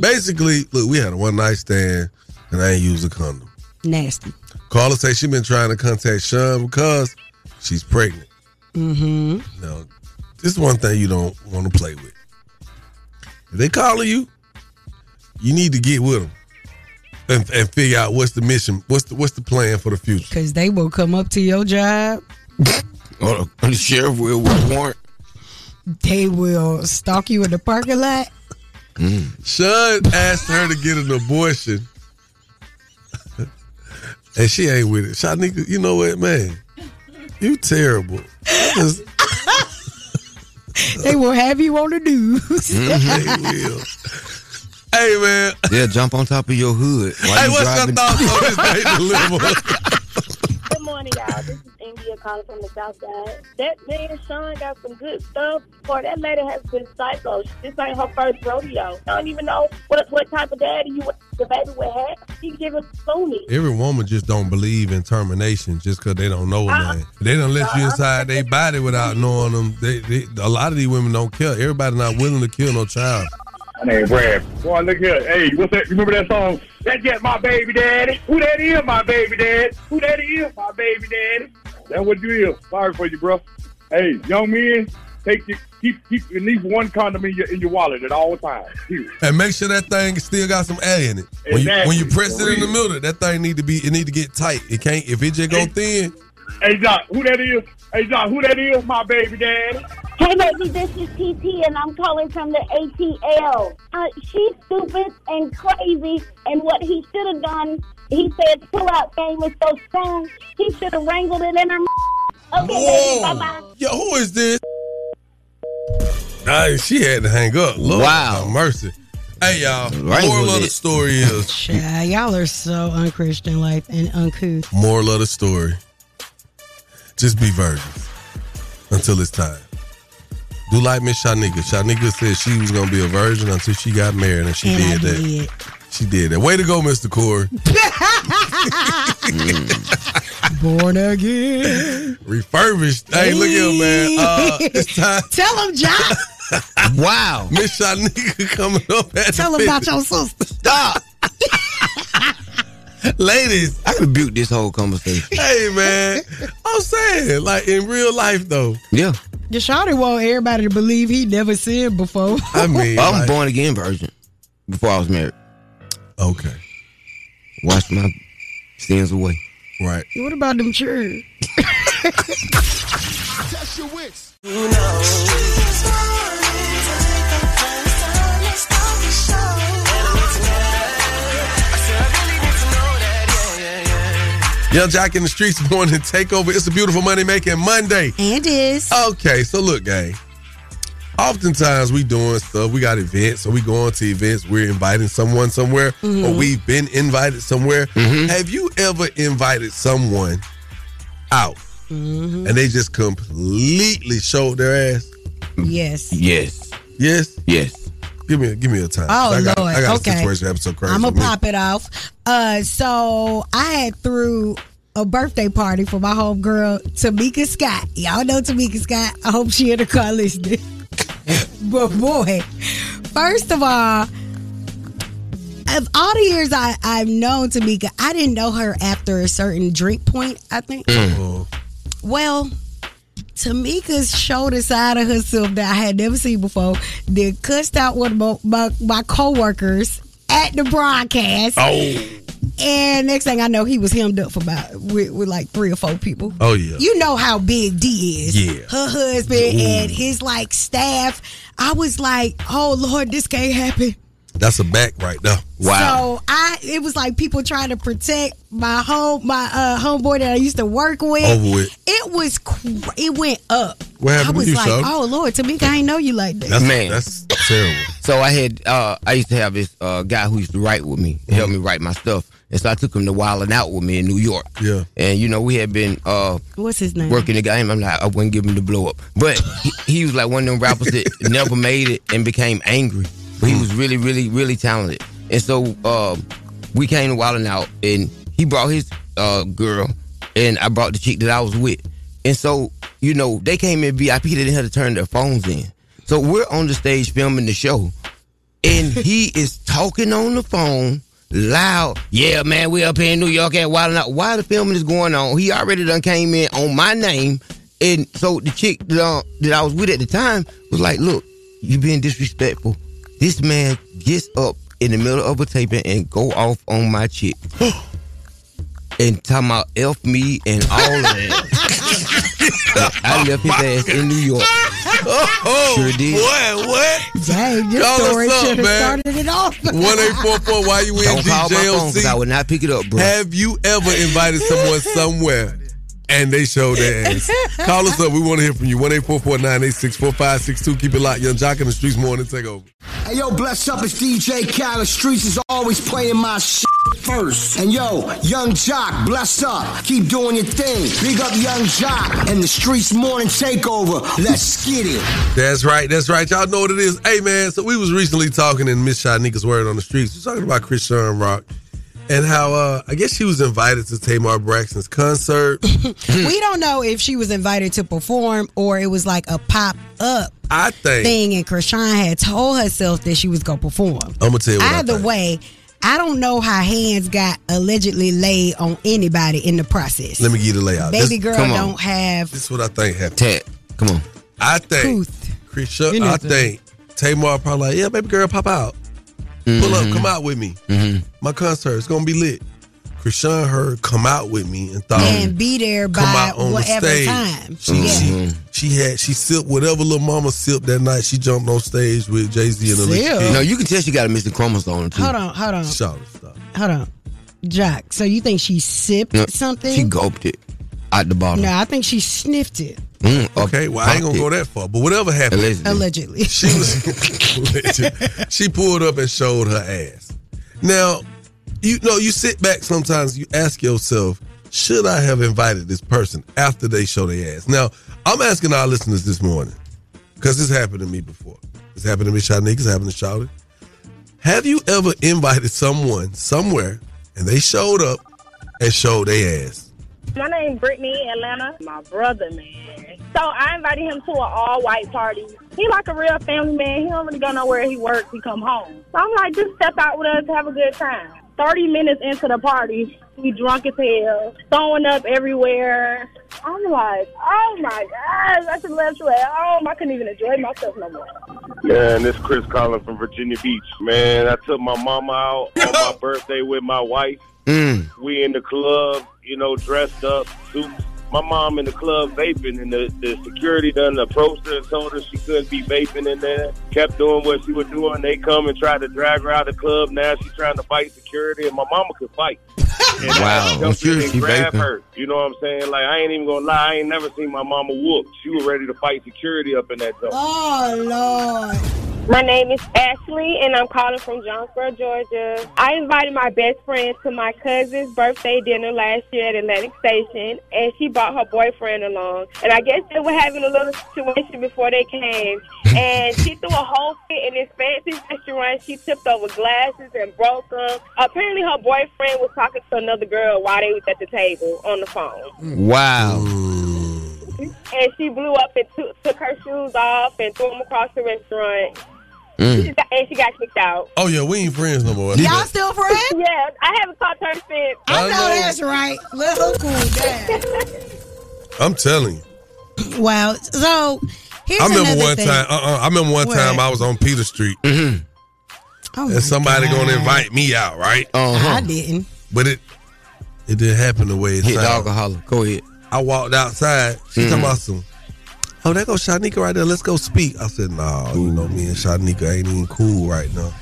basically, look, we had a one night stand and I ain't used a condom. Nasty. Carla says she been trying to contact Sean because she's pregnant. Mm-hmm. Now, this is one thing you don't want to play with. If they calling you, you need to get with them and, and figure out what's the mission, what's the what's the plan for the future. Because they will come up to your job. Or the sheriff will with warrant. They will stalk you in the parking lot. Mm. Sean asked her to get an abortion, and she ain't with it. Shanika, you know what, man? You terrible. Just- They will have you on the news. Mm-hmm. they will. Hey man, They'll jump on top of your hood. While hey, you what's your driving. thoughts on this date dilemma? Morning, y'all. This is India calling from the South Side. That man Sean got some good stuff. Boy, that lady has been psycho. This ain't her first rodeo. I don't even know what what type of daddy you the baby would have. He give to me. Every woman just don't believe in termination just because they don't know a uh-uh. man. They don't let you uh-uh. inside their body without knowing them. They, they, a lot of these women don't care. Everybody not willing to kill no child. My name Brad. Boy, look here. Hey, what's that? You remember that song? That's just my baby daddy. Who that is, my baby daddy? Who that is, my baby daddy? That's what you is. Sorry for you, bro. Hey, young men, take your, keep keep at least one condom in your in your wallet at all times. Period. And make sure that thing still got some air in it. When you when you Exactly. press it in the middle, that thing need to be it need to get tight. It can't if it just go thin. Hey, Doc, who that is? Hey, Doc, who that is? My baby daddy. Hey, baby, this is TT, and I'm calling from the ATL. Uh, she's stupid and crazy, and what he should have done, he said pull-out game is so strong, he should have wrangled it in her Okay, baby, bye-bye. Yo, who is this? Nah, she had to hang up. Lord Wow. mercy. Hey y'all, Wrangled moral of the story is Child, y'all are so unchristian like and uncouth. moral of the story. Just be virgins until it's time. Do like Miss Shanika. Shanika said she was gonna be a virgin until she got married, and she And I did that. did. She did that. Way to go, Mr. Corey. Born again. Refurbished. Hey, look at him, man. Uh, it's time. Tell him, John. wow. Miss Shanika coming up at Tell him about 50. your sister. Stop. Ladies. I could build this whole conversation. Hey, man. I'm saying, like in real life, though. Yeah. The shawty want everybody to believe he never sinned before. I mean, I'm like- born again virgin before I was married. Okay. Wash my sins away. Right. what about them children? Test your wits. Yung Joc in the Streetz morning takeover. It's a beautiful money making Monday. And is. Okay, so look, gang. Oftentimes we doing stuff. We got events, so we going to events. We're inviting someone somewhere, or Mhm. we've been invited somewhere. Have you ever invited someone out Mm-hmm. and they just completely showed their ass? Yes. Yes. Yes. Yes. Give me, give me a time. Oh, I got, Lord. I got Okay. a situation that happened so crazy. I'm gonna pop it off. Uh, so I had threw a birthday party for my homegirl Tamika Scott. Y'all know Tamika Scott. I hope she in the car listening. but boy, first of all, of all the years I, I've known Tamika, I didn't know her after a certain drink point. I think. Oh. Well, Tamika showed a side of herself that I had never seen before. Then cussed out one of my, my, my co-workers at the broadcast. Oh. And next thing I know, he was hemmed up for about with, with like three or four people. Oh yeah. You know how big D is. Yeah. Her husband Ooh. and his like staff. I was like, oh Lord, this can't happen. That's a back right there. Wow. So I, it was like people trying to protect my home, my uh, homeboy that I used to work with. Over with. It was, cr- it went up. What happened I to was you, like, Shawty? oh Lord, Tamika, I ain't know you like that. That's man. That's terrible. So I had uh I used to have this uh guy who used to write with me, help me write my stuff. And so I took him to Wild 'N Out with me in New York. Yeah. And you know, we had been uh What's his name? working the game. I'm like, I wouldn't give him the blow up. But he, he was like one of them rappers that never made it and became angry. Was really, really, really talented. And so um, we came to Wild 'N Out and he brought his uh, girl and I brought the chick that I was with. And so, you know, they came in VIP, they didn't have to turn their phones in. So we're on the stage filming the show. And he is talking on the phone loud. Yeah, man, we up here in New York at Wild Out. While the filming is going on, he already done came in on my name. And so the chick that, uh, that I was with at the time was like, look, you being disrespectful. This man gets up in the middle of a taping and go off on my chick. and talking about F me and all of that. I left his ass in New York. Oh, Sure did. What? What? Dang, this Call story should have started it off. One eight four four. Why you in Don't call my phone 'cause I would not pick it up, bro. Have you ever invited someone somewhere and they showed their ass? Call us up. We want to hear from you. One eight four four nine eight six four five six two. Keep it locked. Yung Joc in the Streetz. Morning take over. Hey yo, bless up, it's DJ Khaled. Streetz is always playing my shit first. And yo, Yung Joc, bless up. Keep doing your thing. Big up Yung Joc and the Streetz Morning Takeover. Let's get it. That's right. That's right. Y'all know what it is. Hey man, so we was recently talking in Miss Shanika's word on the streets. We're talking about Chrisean Rock and how uh, I guess she was invited to Tamar Braxton's concert. we don't know if she was invited to perform or it was like a pop up I think thing, and Chrisean had told herself that she was gonna perform. I'm gonna tell you what I Either think. way, I don't know how hands got allegedly laid on anybody in the process. Let me give you the layout. Baby This- girl come don't have This is what I think happened. Ted, come on. I think Chrisean, You I think Tamar probably like, yeah, baby girl, pop out. Pull up, mm-hmm. come out with me. Mm-hmm. My concert is gonna be lit. Chrisean heard come out with me and thought and be there come by out on whatever the stage. time. She, Yeah. she she had she sipped whatever little mama sipped that night. She jumped on stage with Jay Z and Alicia Sip? Keys. No, you can tell she got a missing chromosome too. Hold on, hold on, Shout it, stop. hold on, Joc. So you think she sipped No, something? She gulped it out the bottle. no, I think she sniffed it. Mm, Okay, well I ain't gonna go that far, but whatever happened, Allegedly. allegedly. she was she pulled up and showed her ass. Now, you know, you sit back sometimes, you ask yourself, should I have invited this person after they show their ass? Now, I'm asking our listeners this morning, because this happened to me before. This happened to me, Shanique, it's happened to Charlotte. Have you ever invited someone somewhere and they showed up and showed their ass? My name Brittany Atlanta. My brother, man. So I invited him to an all-white party. He like a real family man. He don't really go nowhere. He works. He come home. So I'm like, just step out with us, have a good time. Thirty minutes into the party, we drunk as hell, throwing up everywhere. I'm like, oh my gosh, I should left you at home. I couldn't even enjoy myself no more. Man, this Chris Collins from Virginia Beach. Man, I took my mama out on my birthday with my wife. Mm. We in the club, you know, dressed up, suits. My mom in the club vaping, and the, the security done approached her and told her she couldn't be vaping in there. Kept doing what she was doing. They come and tried to drag her out of the club. Now she's trying to fight security, and my mama could fight. And Wow, I'm jumped in sure she grabbed vaping. her. You know what I'm saying? Like I ain't even gonna lie, I ain't never seen my mama whoop. She was ready to fight security up in that joint. Oh Lord. My name is Ashley, and I'm calling from Jonesboro, Georgia. I invited my best friend to my cousin's birthday dinner last year at Atlantic Station, and she brought her boyfriend along. And I guess they were having a little situation before they came, and she threw a whole fit in this fancy restaurant. She tipped over glasses and broke them. Apparently, her boyfriend was talking to another girl while they was at the table on the phone. Wow. And she blew up and took, took her shoes off and threw them across the restaurant. Mm. She got- and she got kicked out. Oh yeah, we ain't friends no more. Y'all still friends? Yeah, I haven't talked to her since. I know that's right. Let her cool down. I'm telling you. Wow. So here's I remember another one thing. time. Uh, uh I remember one What? time I was on Peter Street, Oh my and somebody God. gonna invite me out, right? Uh-huh. I didn't. But it it didn't happen the way it Hit the sounded. alcohol. Go ahead. I walked outside. She talking about some. Oh, there goes Shanika right there. Let's go speak. I said, Nah, you know me and Shanika ain't even cool right now.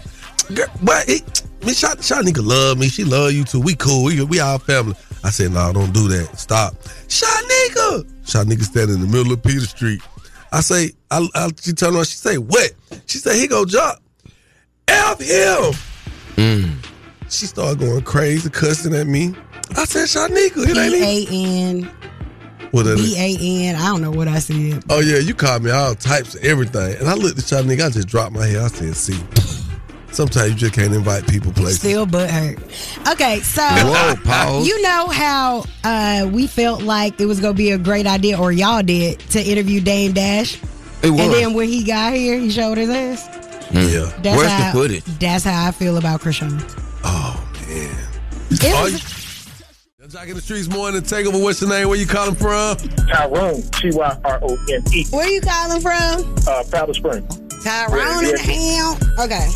Girl, but it, Miss Sha- Shanika love me. She love you too. We cool. We we our family. I said, Nah, don't do that. Stop. Shanika. Shanika standing in the middle of Peter Street. I say, I, I she turned around. She say, what? She said, he go jump. F him. She started going crazy, cussing at me. I said, Shanika, it ain't even. B A N What that is? B A N. I don't know what I said. Oh yeah, you called me all types of everything, and I looked at y'all nigga. I just dropped my head. I said, "See, sometimes you just can't invite people places." Still butt hurt. Okay, so Whoa, pause. you know how uh, we felt like it was gonna be a great idea, or y'all did, to interview Dame Dash. It was. And then when he got here, he showed his ass. Yeah. That's Where's how, the footage? That's how I feel about Chrisean. Oh man. It was- you- Joc in the Streetz morning. Take over. What's your name? Where you calling from? Tyrone, T Y R O N E. Where you calling from? Uh, Powder Spring. Tyrone in the ham. Okay.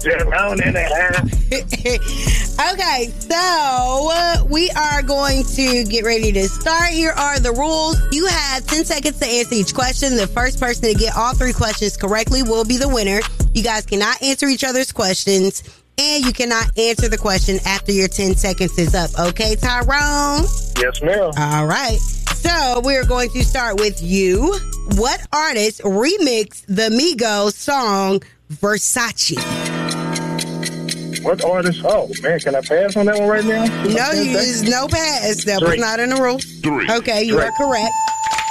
Tyrone in the ham. okay, so uh, we are going to get ready to start. Here are the rules. You have 10 seconds to answer each question. The first person to get all three questions correctly will be the winner. You guys cannot answer each other's questions, and you cannot answer the question after your 10 seconds is up. Okay, Tyrone? Yes, ma'am. All right. So we're going to start with you. What artist remixed the Migos song Versace? What artist? Oh, man, can I pass on that one right now? No, you is no pass. That was not in the rules. Drake. Okay, you Drake. are correct.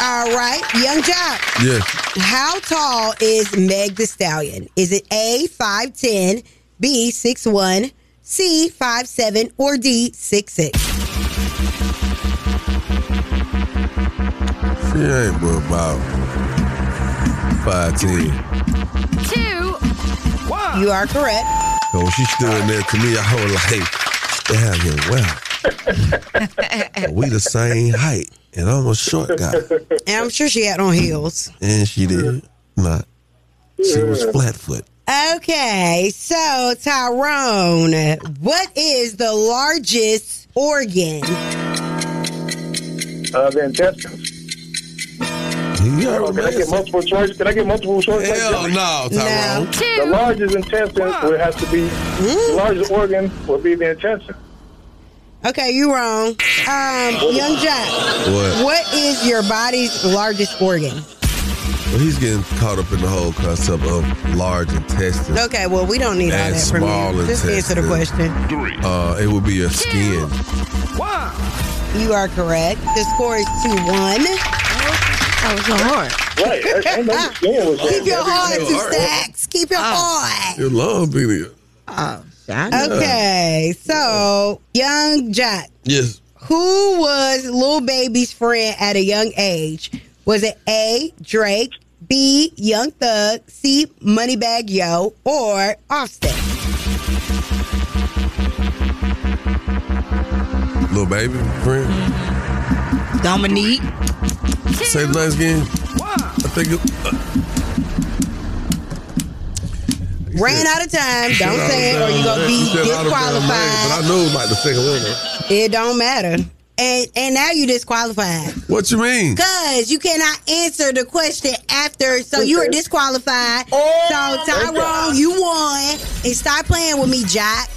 All right, Yung Joc. Yes. How tall is Meg the Stallion? Is it A five ten, B six one, C, 5, 7, or D, 6, 6? She ain't but about five ten. Two. You are correct. So when she stood there to me, I was like, damn, well, we the same height, and I'm a short guy. And I'm sure she had on heels. And she did not. She was flat foot. Okay, so Tyrone, what is the largest organ? Uh, the intestines. Oh, can I get multiple choice? Can I get multiple choice? Hell no, Tyrone. The largest intestine would have to be, the largest organ would be the intestine. Okay, you wrong. Um, Yung Joc. What? What is your body's largest organ? Well, he's getting caught up in the whole concept of large intestine. Okay, well, we don't need all that from small you. Just answer the intestine. question. Uh, it would be a skin. Wow. You are correct. The score is 2 1. That was hard. Right. I, I know the skin Keep your heart to heart. stacks. Keep your heart. Your lung being Oh, Okay, so Yung Joc, Yes. who was Lil Baby's friend at a young age? Was it A. Drake, B. Young Thug, C. Moneybagg Yo, or Offset? Little baby friend. Dominique. Say the last game. I think it, uh, Ran out of time. Don't say it, or you're gonna be You of disqualified. But I knew it like the second winner. It don't matter. And and now you disqualified. What you mean? Cause you cannot answer the question after, so you are disqualified. Oh, so Tyrone, you won, and stop playing with me, Joc.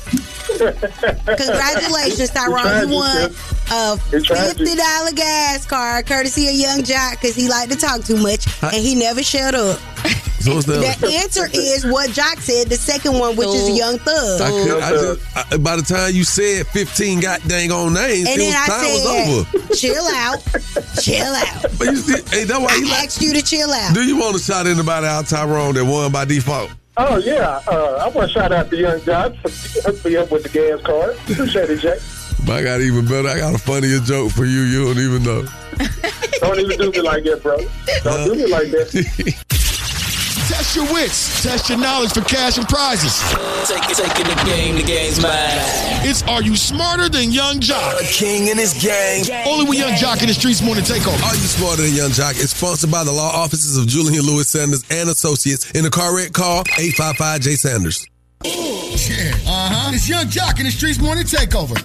Congratulations, Tyrone. You won a fifty dollar gas card, courtesy of Yung Joc, because he liked to talk too much and he never shut up. So what's that? The answer is what Joc said. The second one, which is Young Thug. I could, I just, I, by the time you said 15 god dang on names, And it was, then I time was said, over. chill out, chill out. But you see, hey, that's why he I like. asked you to chill out. Do you want to shout anybody out, Tyrone, that won by default? Oh yeah, uh, I want to shout out to Yung Joc for hooking me up with the gas card. Appreciate it, Joc. But I got even better. I got a funnier joke for you. You don't even know. Don't even do me like that, bro. Don't do me like that. Test your wits. Test your knowledge for cash and prizes. Take taking the game, the game's mine. It's Are You Smarter Than Yung Joc? A king in his gang. Only with Yung Joc in the Streetz more morning takeover. Are you smarter than Yung Joc? It's sponsored by the law offices of Julian Lewis Sanders and Associates. In a car wreck, call 855 J Sanders. Yeah, uh huh. It's Yung Joc in the Streetz morning takeover.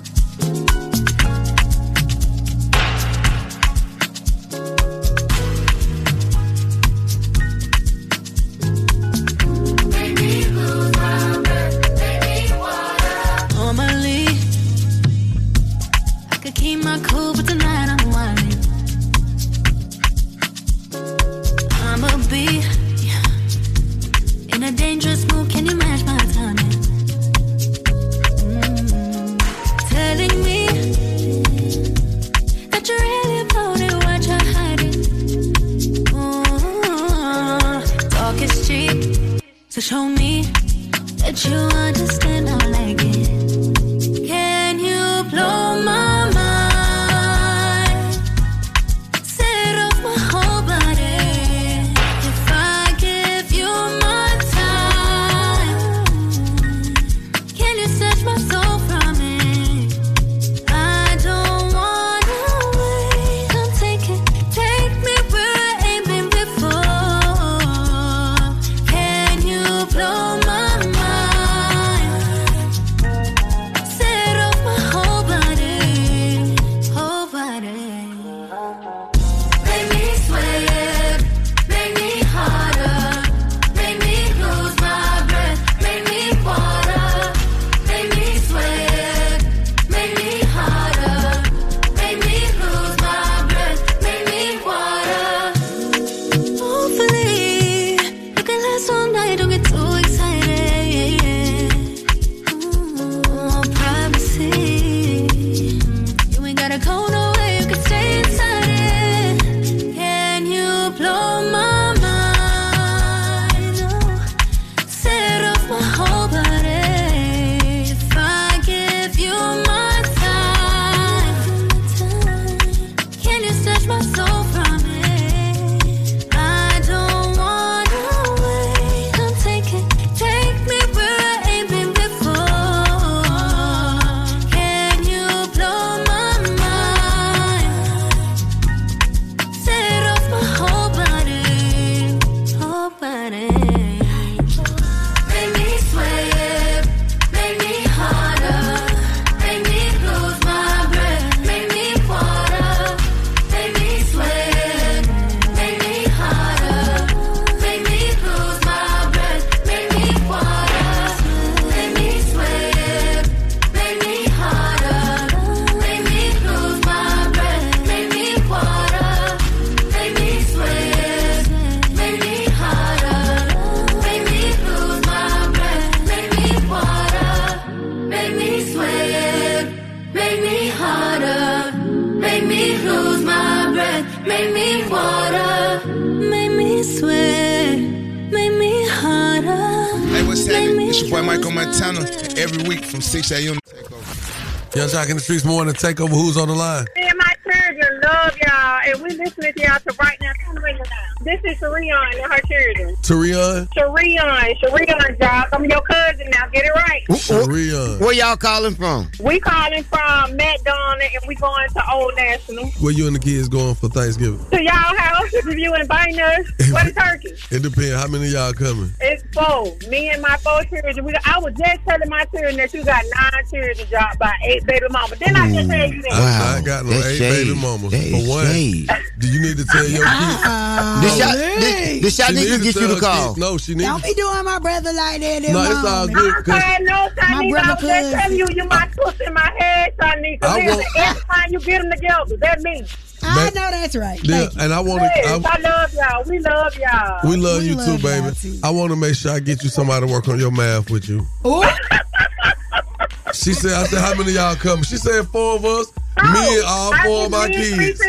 In the Streetz morning takeover. Who's on the line? Me and my children love y'all, and we listening to y'all to right now. Turn the. This is Sharion and her children. Tarion? Sharion, Sharion, Joc. I'm your cousin now. Get it right. Sharion. Where y'all calling from? We calling from McDonald, and we going to Old National. Where you and the kids going for Thanksgiving? To y'all house, if you inviting us, what a turkey. It depends. How many of y'all coming? It's four. Me and my four children. We, I was just telling my children that you got nine children dropped by eight baby mama. Then I just tell you that. I, I got no That's eight shade. baby mamas. That For is one, shade. do you need to tell your ah. kids? This y'all- this- this y'all She need to need get you to call. kids- No, she needs Don't be doing my brother like that. No, it's all good. I'm saying no, My Tanika. Brother was tell you, you my twist in my head, Tanika. I Listen, want- every time you get them together, that means. I ah, know that's right. Yeah, Thank and I want to. Yes, I love y'all. We love y'all. We love We you love too, baby. too. I want to make sure I get you somebody to work on your math with you. Ooh. She said, I said, how many of y'all coming? She said four of us. me and all four of my just three kids.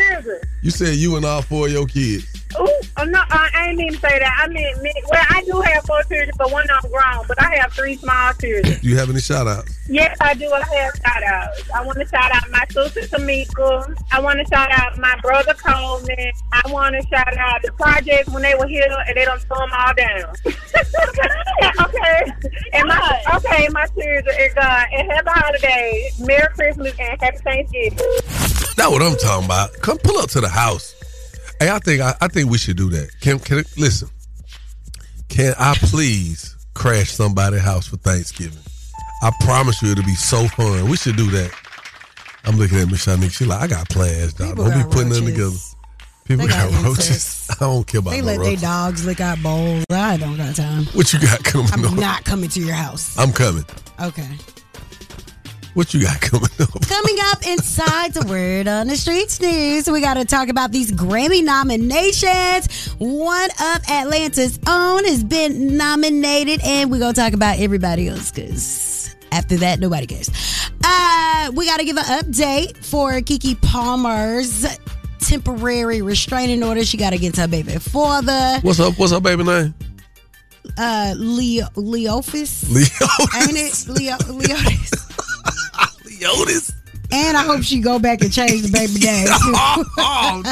You said you and all four of your kids. Ooh, oh, no, uh, I ain't even say that. I mean, me, well, I do have four children, but one of them grown. But I have three small children. Do you have any shout outs? Yes, I do. I have shout outs. I want to shout out my sister Tamika. I want to shout out my brother Coleman. I want to shout out the projects when they were here and they don't throw them all down. okay. And my okay, my children and God and happy holidays, Merry Christmas and Happy Thanksgiving. That's what I'm talking about. Come pull up to the house. Hey, I think I, I think we should do that. Can can it, listen? Can I please crash somebody's house for Thanksgiving? I promise you it'll be so fun. We should do that. I'm looking at Miss Shanique. She like, I got plans, dog. Don't be putting them roaches. together. People They got, got roaches. I don't care about They no let their dogs lick out bowls. I don't got time. What you got coming I'm on? not coming to your house. I'm coming. Okay. What you got coming up? Coming up inside the Word on the Streets news, we got to talk about these Grammy nominations. One of Atlanta's own has been nominated, and we're going to talk about everybody else because after that, nobody cares. Uh, we got to give an update for Keke Palmer's temporary restraining order. She got to get to her baby father. What's up? What's up, baby name? Uh, Leo, Leofis. Leotis. Ain't it? Leo. Leotis. And I hope she go back and change the baby name. too. oh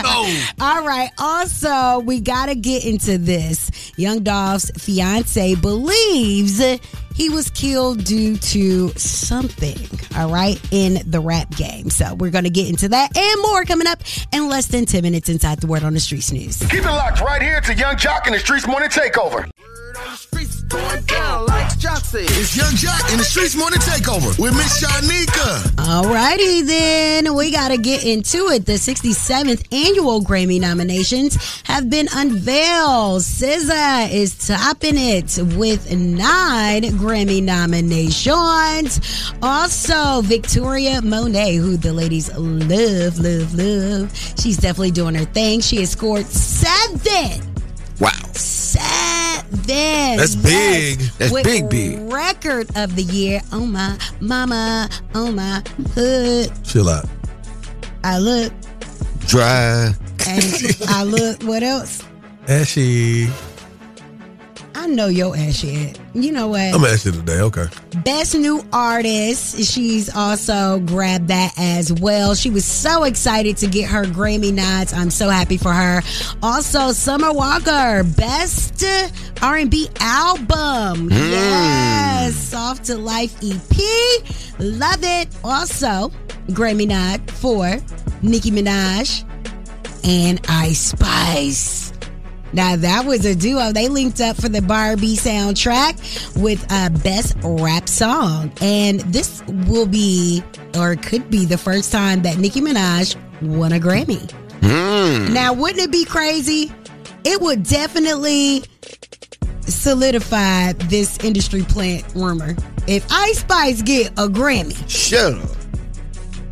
no! All right. Also, we gotta get into this. Young Dolph's fiance believes he was killed due to something. All right, in the rap game. So we're gonna get into that and more coming up in less than ten minutes inside the Word on the Streets news. Keep it locked right here to Yung Joc in the Streetz Morning Takeover. Going down like Joc. It's Yung Joc in the Streetz Morning Takeover with Miss Shanika. Alrighty then, we gotta get into it. The 67th annual Grammy nominations have been unveiled. SZA is topping it with nine Grammy nominations. Also, Victoria Monet, who the ladies love, love, love. She's definitely doing her thing. She has scored seven. Wow. Seven. That's Yes. big. That's With big, big. Record of the year. Oh my mama. Oh my hood. Chill out. I look Dry. and I look. What else? Ashy. I know your ass yet. You know what? I'm asking today. Okay. Best new artist. She's also grabbed that as well. She was so excited to get her Grammy nods. I'm so happy for her. Also, Summer Walker, best R&B album. Mm. Yes, Soft to Life EP. Love it. Also, Grammy nod for Nicki Minaj and Ice Spice. Now that was a duo. They linked up for the Barbie soundtrack with a best rap song. And this will be or could be the first time that Nicki Minaj won a Grammy. Hmm. Now, wouldn't it be crazy? It would definitely solidify this industry plant rumor. If Ice Spice get a Grammy, Shut up.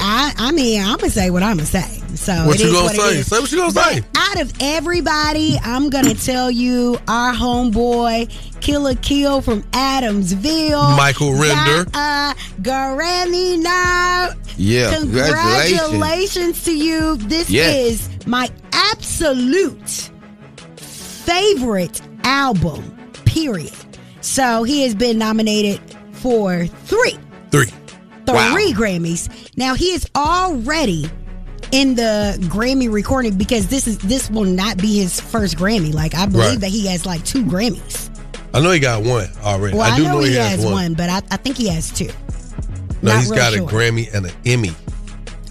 I, I mean, I'm gonna say what I'm gonna say. So What you gonna say? Say what you gonna But say. Out of everybody, I'm gonna tell you our homeboy Killer Kill from Adamsville, Michael Render. uh, a Grammy now. Yeah, congratulations. Congratulations to you. This Yes. is my absolute favorite album, period. So he has been nominated for three Three. Three Grammys. Now he is already in the Grammy recording because this is this will not be his first Grammy. Like I believe Right. that he has like two Grammys. I know he got one already. Well, I, do know, he, has, has one. but I, I think he has two. No, Not he's got sure. a Grammy and an Emmy.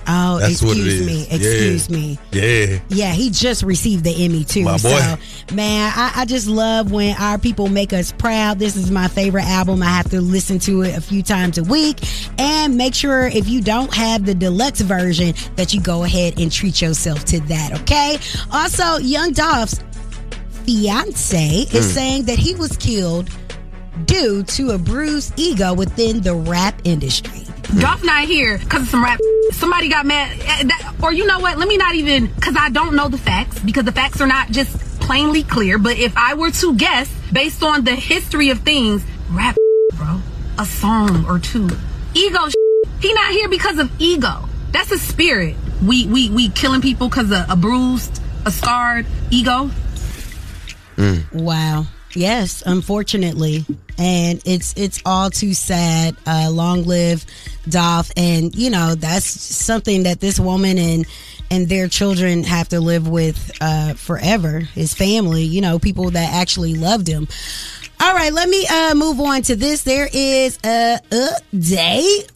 Oh, That's excuse me. Yeah. Excuse me. Yeah. Yeah, he just received the Emmy too. My boy. So, man, I, I just love when our people make us proud. This is my favorite album. I have to listen to it a few times a week. And make sure if you don't have the deluxe version, that you go ahead and treat yourself to that, okay? Also, Young Dolph's fiance is Hmm. saying that he was killed due to a bruised ego within the rap industry. Dolph not here because of some rap. Somebody got mad. eh, that- Or you know what? Let me not even, because I don't know the facts, because the facts are not just plainly clear. But if I were to guess, based on the history of things, rap, bro, a song or two. Ego, he not here because of ego. That's a spirit. We we we killing people because of a bruised, a scarred ego. Wow. Yes, unfortunately. And it's it's all too sad. Uh long live Dolph and you know, that's something that this woman and and their children have to live with uh forever. His family, you know, people that actually loved him. All right, let me uh move on to this. There is a update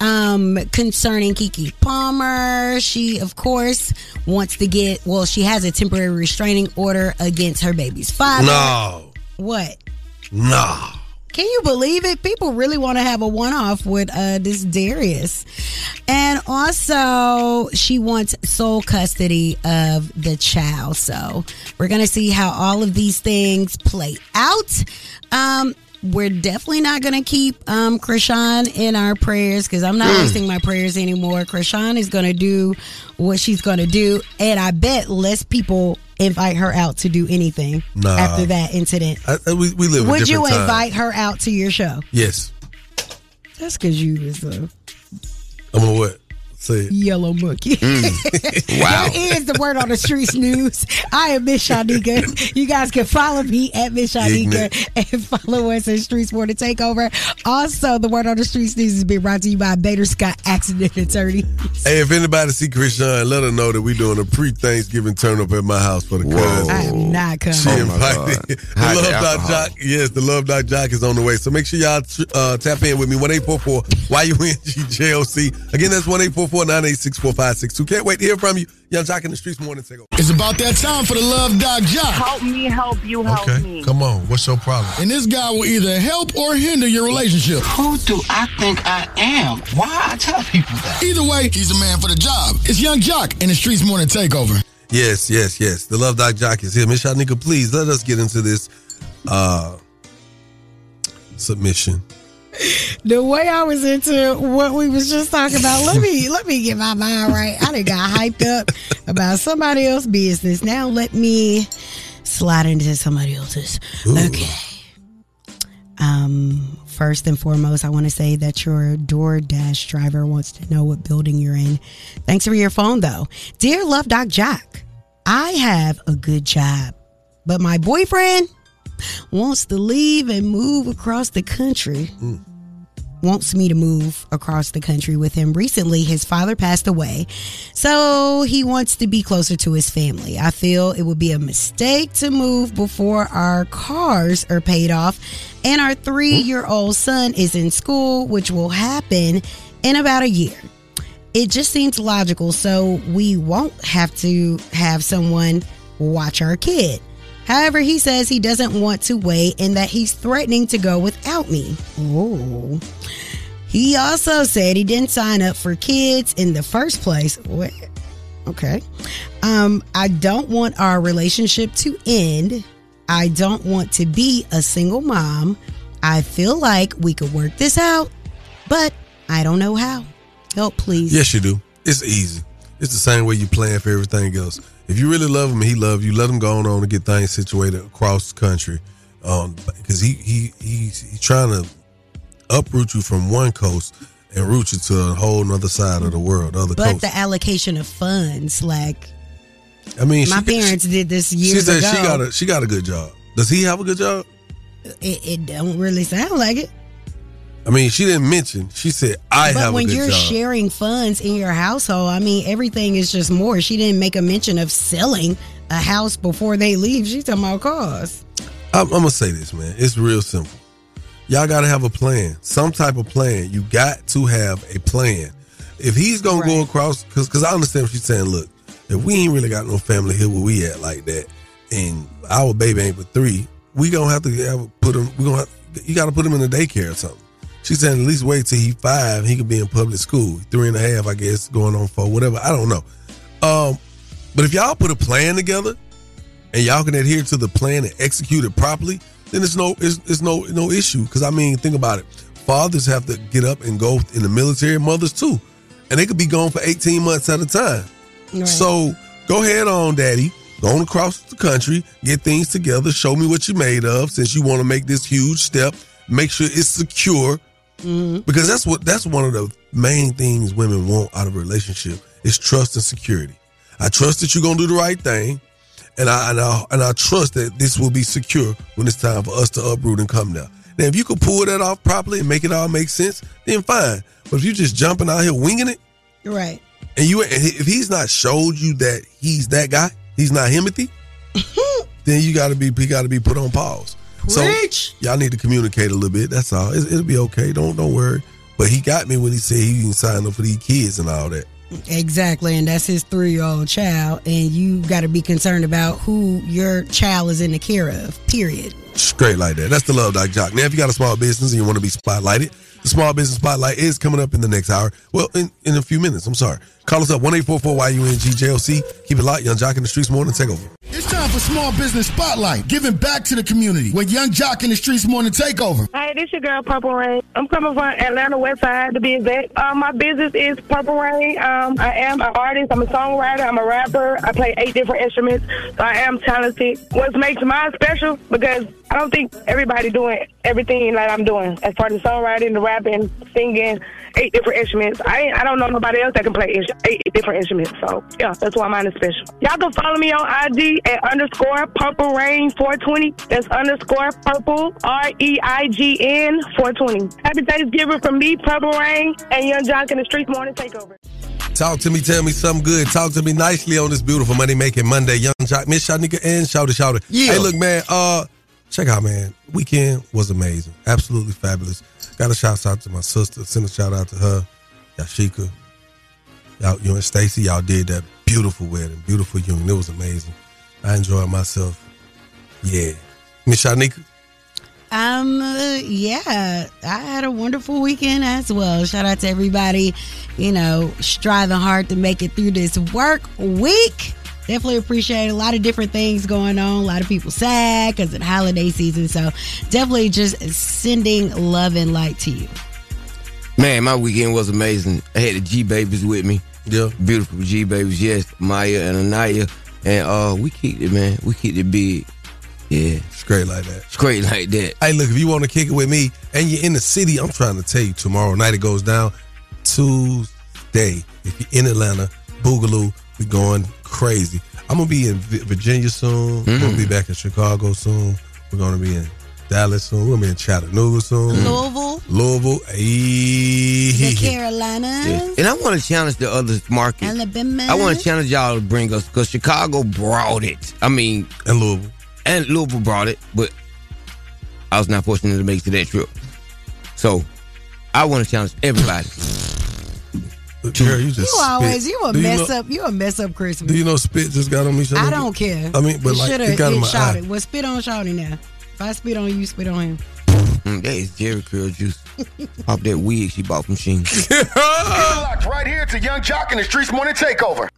um concerning Keke Palmer. She of course wants to get well, she has a temporary restraining order against her baby's father. No. What? No. Can you believe it? People really want to have a one off with uh, this Darius. And also, she wants sole custody of the child. So, we're going to see how all of these things play out. Um, we're definitely not going to keep um, Chrisean in our prayers because I'm not Mm. wasting my prayers anymore. Chrisean is going to do what she's going to do. And I bet less people invite her out to do anything Nah. after that incident. I, we, we live Would you times. invite her out to your show? Yes. That's because you was a I'm gonna what? Say it. yellow monkey. Mm. Wow. that is the word on the streets news. I am Miss Shanika. You guys can follow me at Miss Shanika and follow us at Streets More to Takeover. Also, the word on the streets news is being brought to you by Bader Scott Accident Attorney. Hey, if anybody see Chrisean, let her know that we're doing a pre-Thanksgiving turn up at my house for the cousins. I am not coming. She Oh, my invited. the Hide the Love Doc. Joc. Yes, the Love Doc Joc is on the way. So make sure y'all uh, tap in with me. One eight four four Y U N G J O C. Again, that's one eight four four nine eight six four five six two. Can't wait to hear from you. Yung Joc in the Streetz morning. Take over. It's about that time for the Love Doc Joc. Help me help you help me. come on. What's your problem? And this guy will either help or hinder your relationship. Who do I think I am? Why I tell people that? Either way, he's the man for the job. It's Yung Joc in the Streetz Morning Takeover. Yes, yes, yes. The Love Doc Joc is here. Miss Shanika, please let us get into this uh, submission. The way I was into what we was just talking about, let me let me get my mind right. I done got hyped up about somebody else's business. Now let me slide into somebody else's. Okay. Um, first and foremost, I want to say that your DoorDash driver wants to know what building you're in. Thanks for your phone, though. Dear Love Doc Joc, I have a good job, but my boyfriend wants to leave and move across the country. Mm. Wants me to move across the country with him. Recently, his father passed away, so he wants to be closer to his family. I feel it would be a mistake to move before our cars are paid off and our three year old son is in school, which will happen in about a year. It just seems logical, so we won't have to have someone watch our kid. However, he says he doesn't want to wait and that he's threatening to go without me. Oh. He also said he didn't sign up for kids in the first place. What? Okay. Um, I don't want our relationship to end. I don't want to be a single mom. I feel like we could work this out, but I don't know how. Help, please. Yes, you do. It's easy. It's the same way you plan for everything else. If you really love him he love you, let him go on and get things situated across the country. Um, because he he he's, he's trying to uproot you from one coast and root you to a whole nother side of the world, other But coast. the allocation of funds, like I mean, my she, parents did this years she said ago. she got a she got a good job. Does he have a good job? it, it don't really sound like it. I mean, she didn't mention. She said I but have when a good you're job. sharing funds in your household, I mean, everything is just more. She didn't make a mention of selling a house before they leave. She's talking about cars. I'm, I'm gonna say this, man. It's real simple. Y'all gotta have a plan, some type of plan. You got to have a plan. If he's gonna go across, because because I understand what she's saying. Look, if we ain't really got no family here where we at like that, and our baby ain't but three, we gonna have to have, put him. We gonna have, you got to put him in a daycare or something. She's saying at least wait till he five. He could be in public school. Three and a half, I guess, going on four, whatever. I don't know. Um, but if y'all put a plan together and y'all can adhere to the plan and execute it properly, then it's no it's, it's no no issue. Because I mean, think about it. Fathers have to get up and go in the military, mothers too, and they could be gone for eighteen months at a time. So go ahead on, Daddy. Go on across the country, get things together, show me what you're made of. Since you want to make this huge step, make sure it's secure. Mm-hmm. Because that's what that's one of the main things women want out of a relationship is trust and security. I trust that you're gonna do the right thing, and I and I and I trust that this will be secure when it's time for us to uproot and come down. Now, if you could pull that off properly and make it all make sense, then fine. But if you're just jumping out here winging it, Right. and you and if he's not showed you that he's that guy, he's not Himothy, then you got to be he got to be put on pause. Preach. So y'all need to communicate a little bit. That's all. It, it'll be okay. Don't don't worry. But he got me when he said he didn't sign up for these kids and all that. Exactly, and that's his three-year-old child, and you got to be concerned about who your child is in the care of. Period. Straight like that. That's the love Doc Joc. Now, if you got a small business and you want to be spotlighted, the small business spotlight is coming up in the next hour. Well, in, in a few minutes. I'm sorry. Call us up one eight four four Y U N G J O C. Keep it locked. Yung Joc in the Streetz morning. Take over. It's time for Small Business Spotlight, giving back to the community with Yung Joc in the Streetz Morning Takeover. Hey, this your girl Purple Reign. I'm coming from Atlanta West Side to be exact. Um, my business is Purple Reign. Um, I am an artist. I'm a songwriter. I'm a rapper. I play eight different instruments. So I am talented. What makes mine special because I don't think everybody doing everything like I'm doing as far as songwriting, the rapping, singing, eight different instruments. I I don't know nobody else that can play eight different instruments. So yeah, that's why mine is special. Y'all can follow me on IG at underscore Purple Reign 420. That's underscore Purple R E I G N 420. Happy Thanksgiving from me, Purple Reign, and Yung Joc in the Streetz Morning Takeover. Talk to me, tell me something good. Talk to me nicely on this beautiful money making Monday. Yung Joc, Miss Shanika, and Shouty Shouty. Yeah. Hey, look, man. Uh, check out, man. Weekend was amazing, absolutely fabulous. Got a shout out to my sister. Send a shout out to her, Yashika. Y'all, you and Stacy, y'all did that beautiful wedding, beautiful union. It was amazing. I enjoyed myself. Yeah, Miss Shanika. Um, yeah, I had a wonderful weekend as well. Shout out to everybody, you know, striving hard to make it through this work week. Definitely appreciate a lot of different things going on. A lot of people sad because it's holiday season. So definitely just sending love and light to you. Man, my weekend was amazing. I had the G babies with me. Yeah. Beautiful G babies, yes. Maya and Anaya. And uh we kicked it, man. We kicked it big. Yeah. Straight like that. Straight like that. Hey, look, if you want to kick it with me and you're in the city, I'm trying to tell you tomorrow night it goes down Tuesday. If you're in Atlanta, Boogaloo, we're going crazy. I'm gonna be in Virginia soon. We're gonna be mm-hmm. back in Chicago soon. We're gonna be in Dallas soon. We're gonna be in Chattanooga soon. Louisville, Louisville. Eh, the Hey. Carolinas, And I want to challenge the other markets. Alabama. I want to challenge y'all to bring us because Chicago brought it. I mean, and Louisville, and Louisville brought it, but I was not fortunate to make it to that trip. So I want to challenge everybody. Girl, you just You always spit. you a Do mess know- up. You a mess up Christmas. Do you know spit just got on me? I don't care. I mean, but You like shoulda it got in hit my Shawty. eye. Well, spit on Shawty now. If I spit on you, spit on him. Mm, that is Jheri Curl juice. Off that wig she bought from Sheen. Locked right here to Yung Joc in the Streetz Morning Takeover.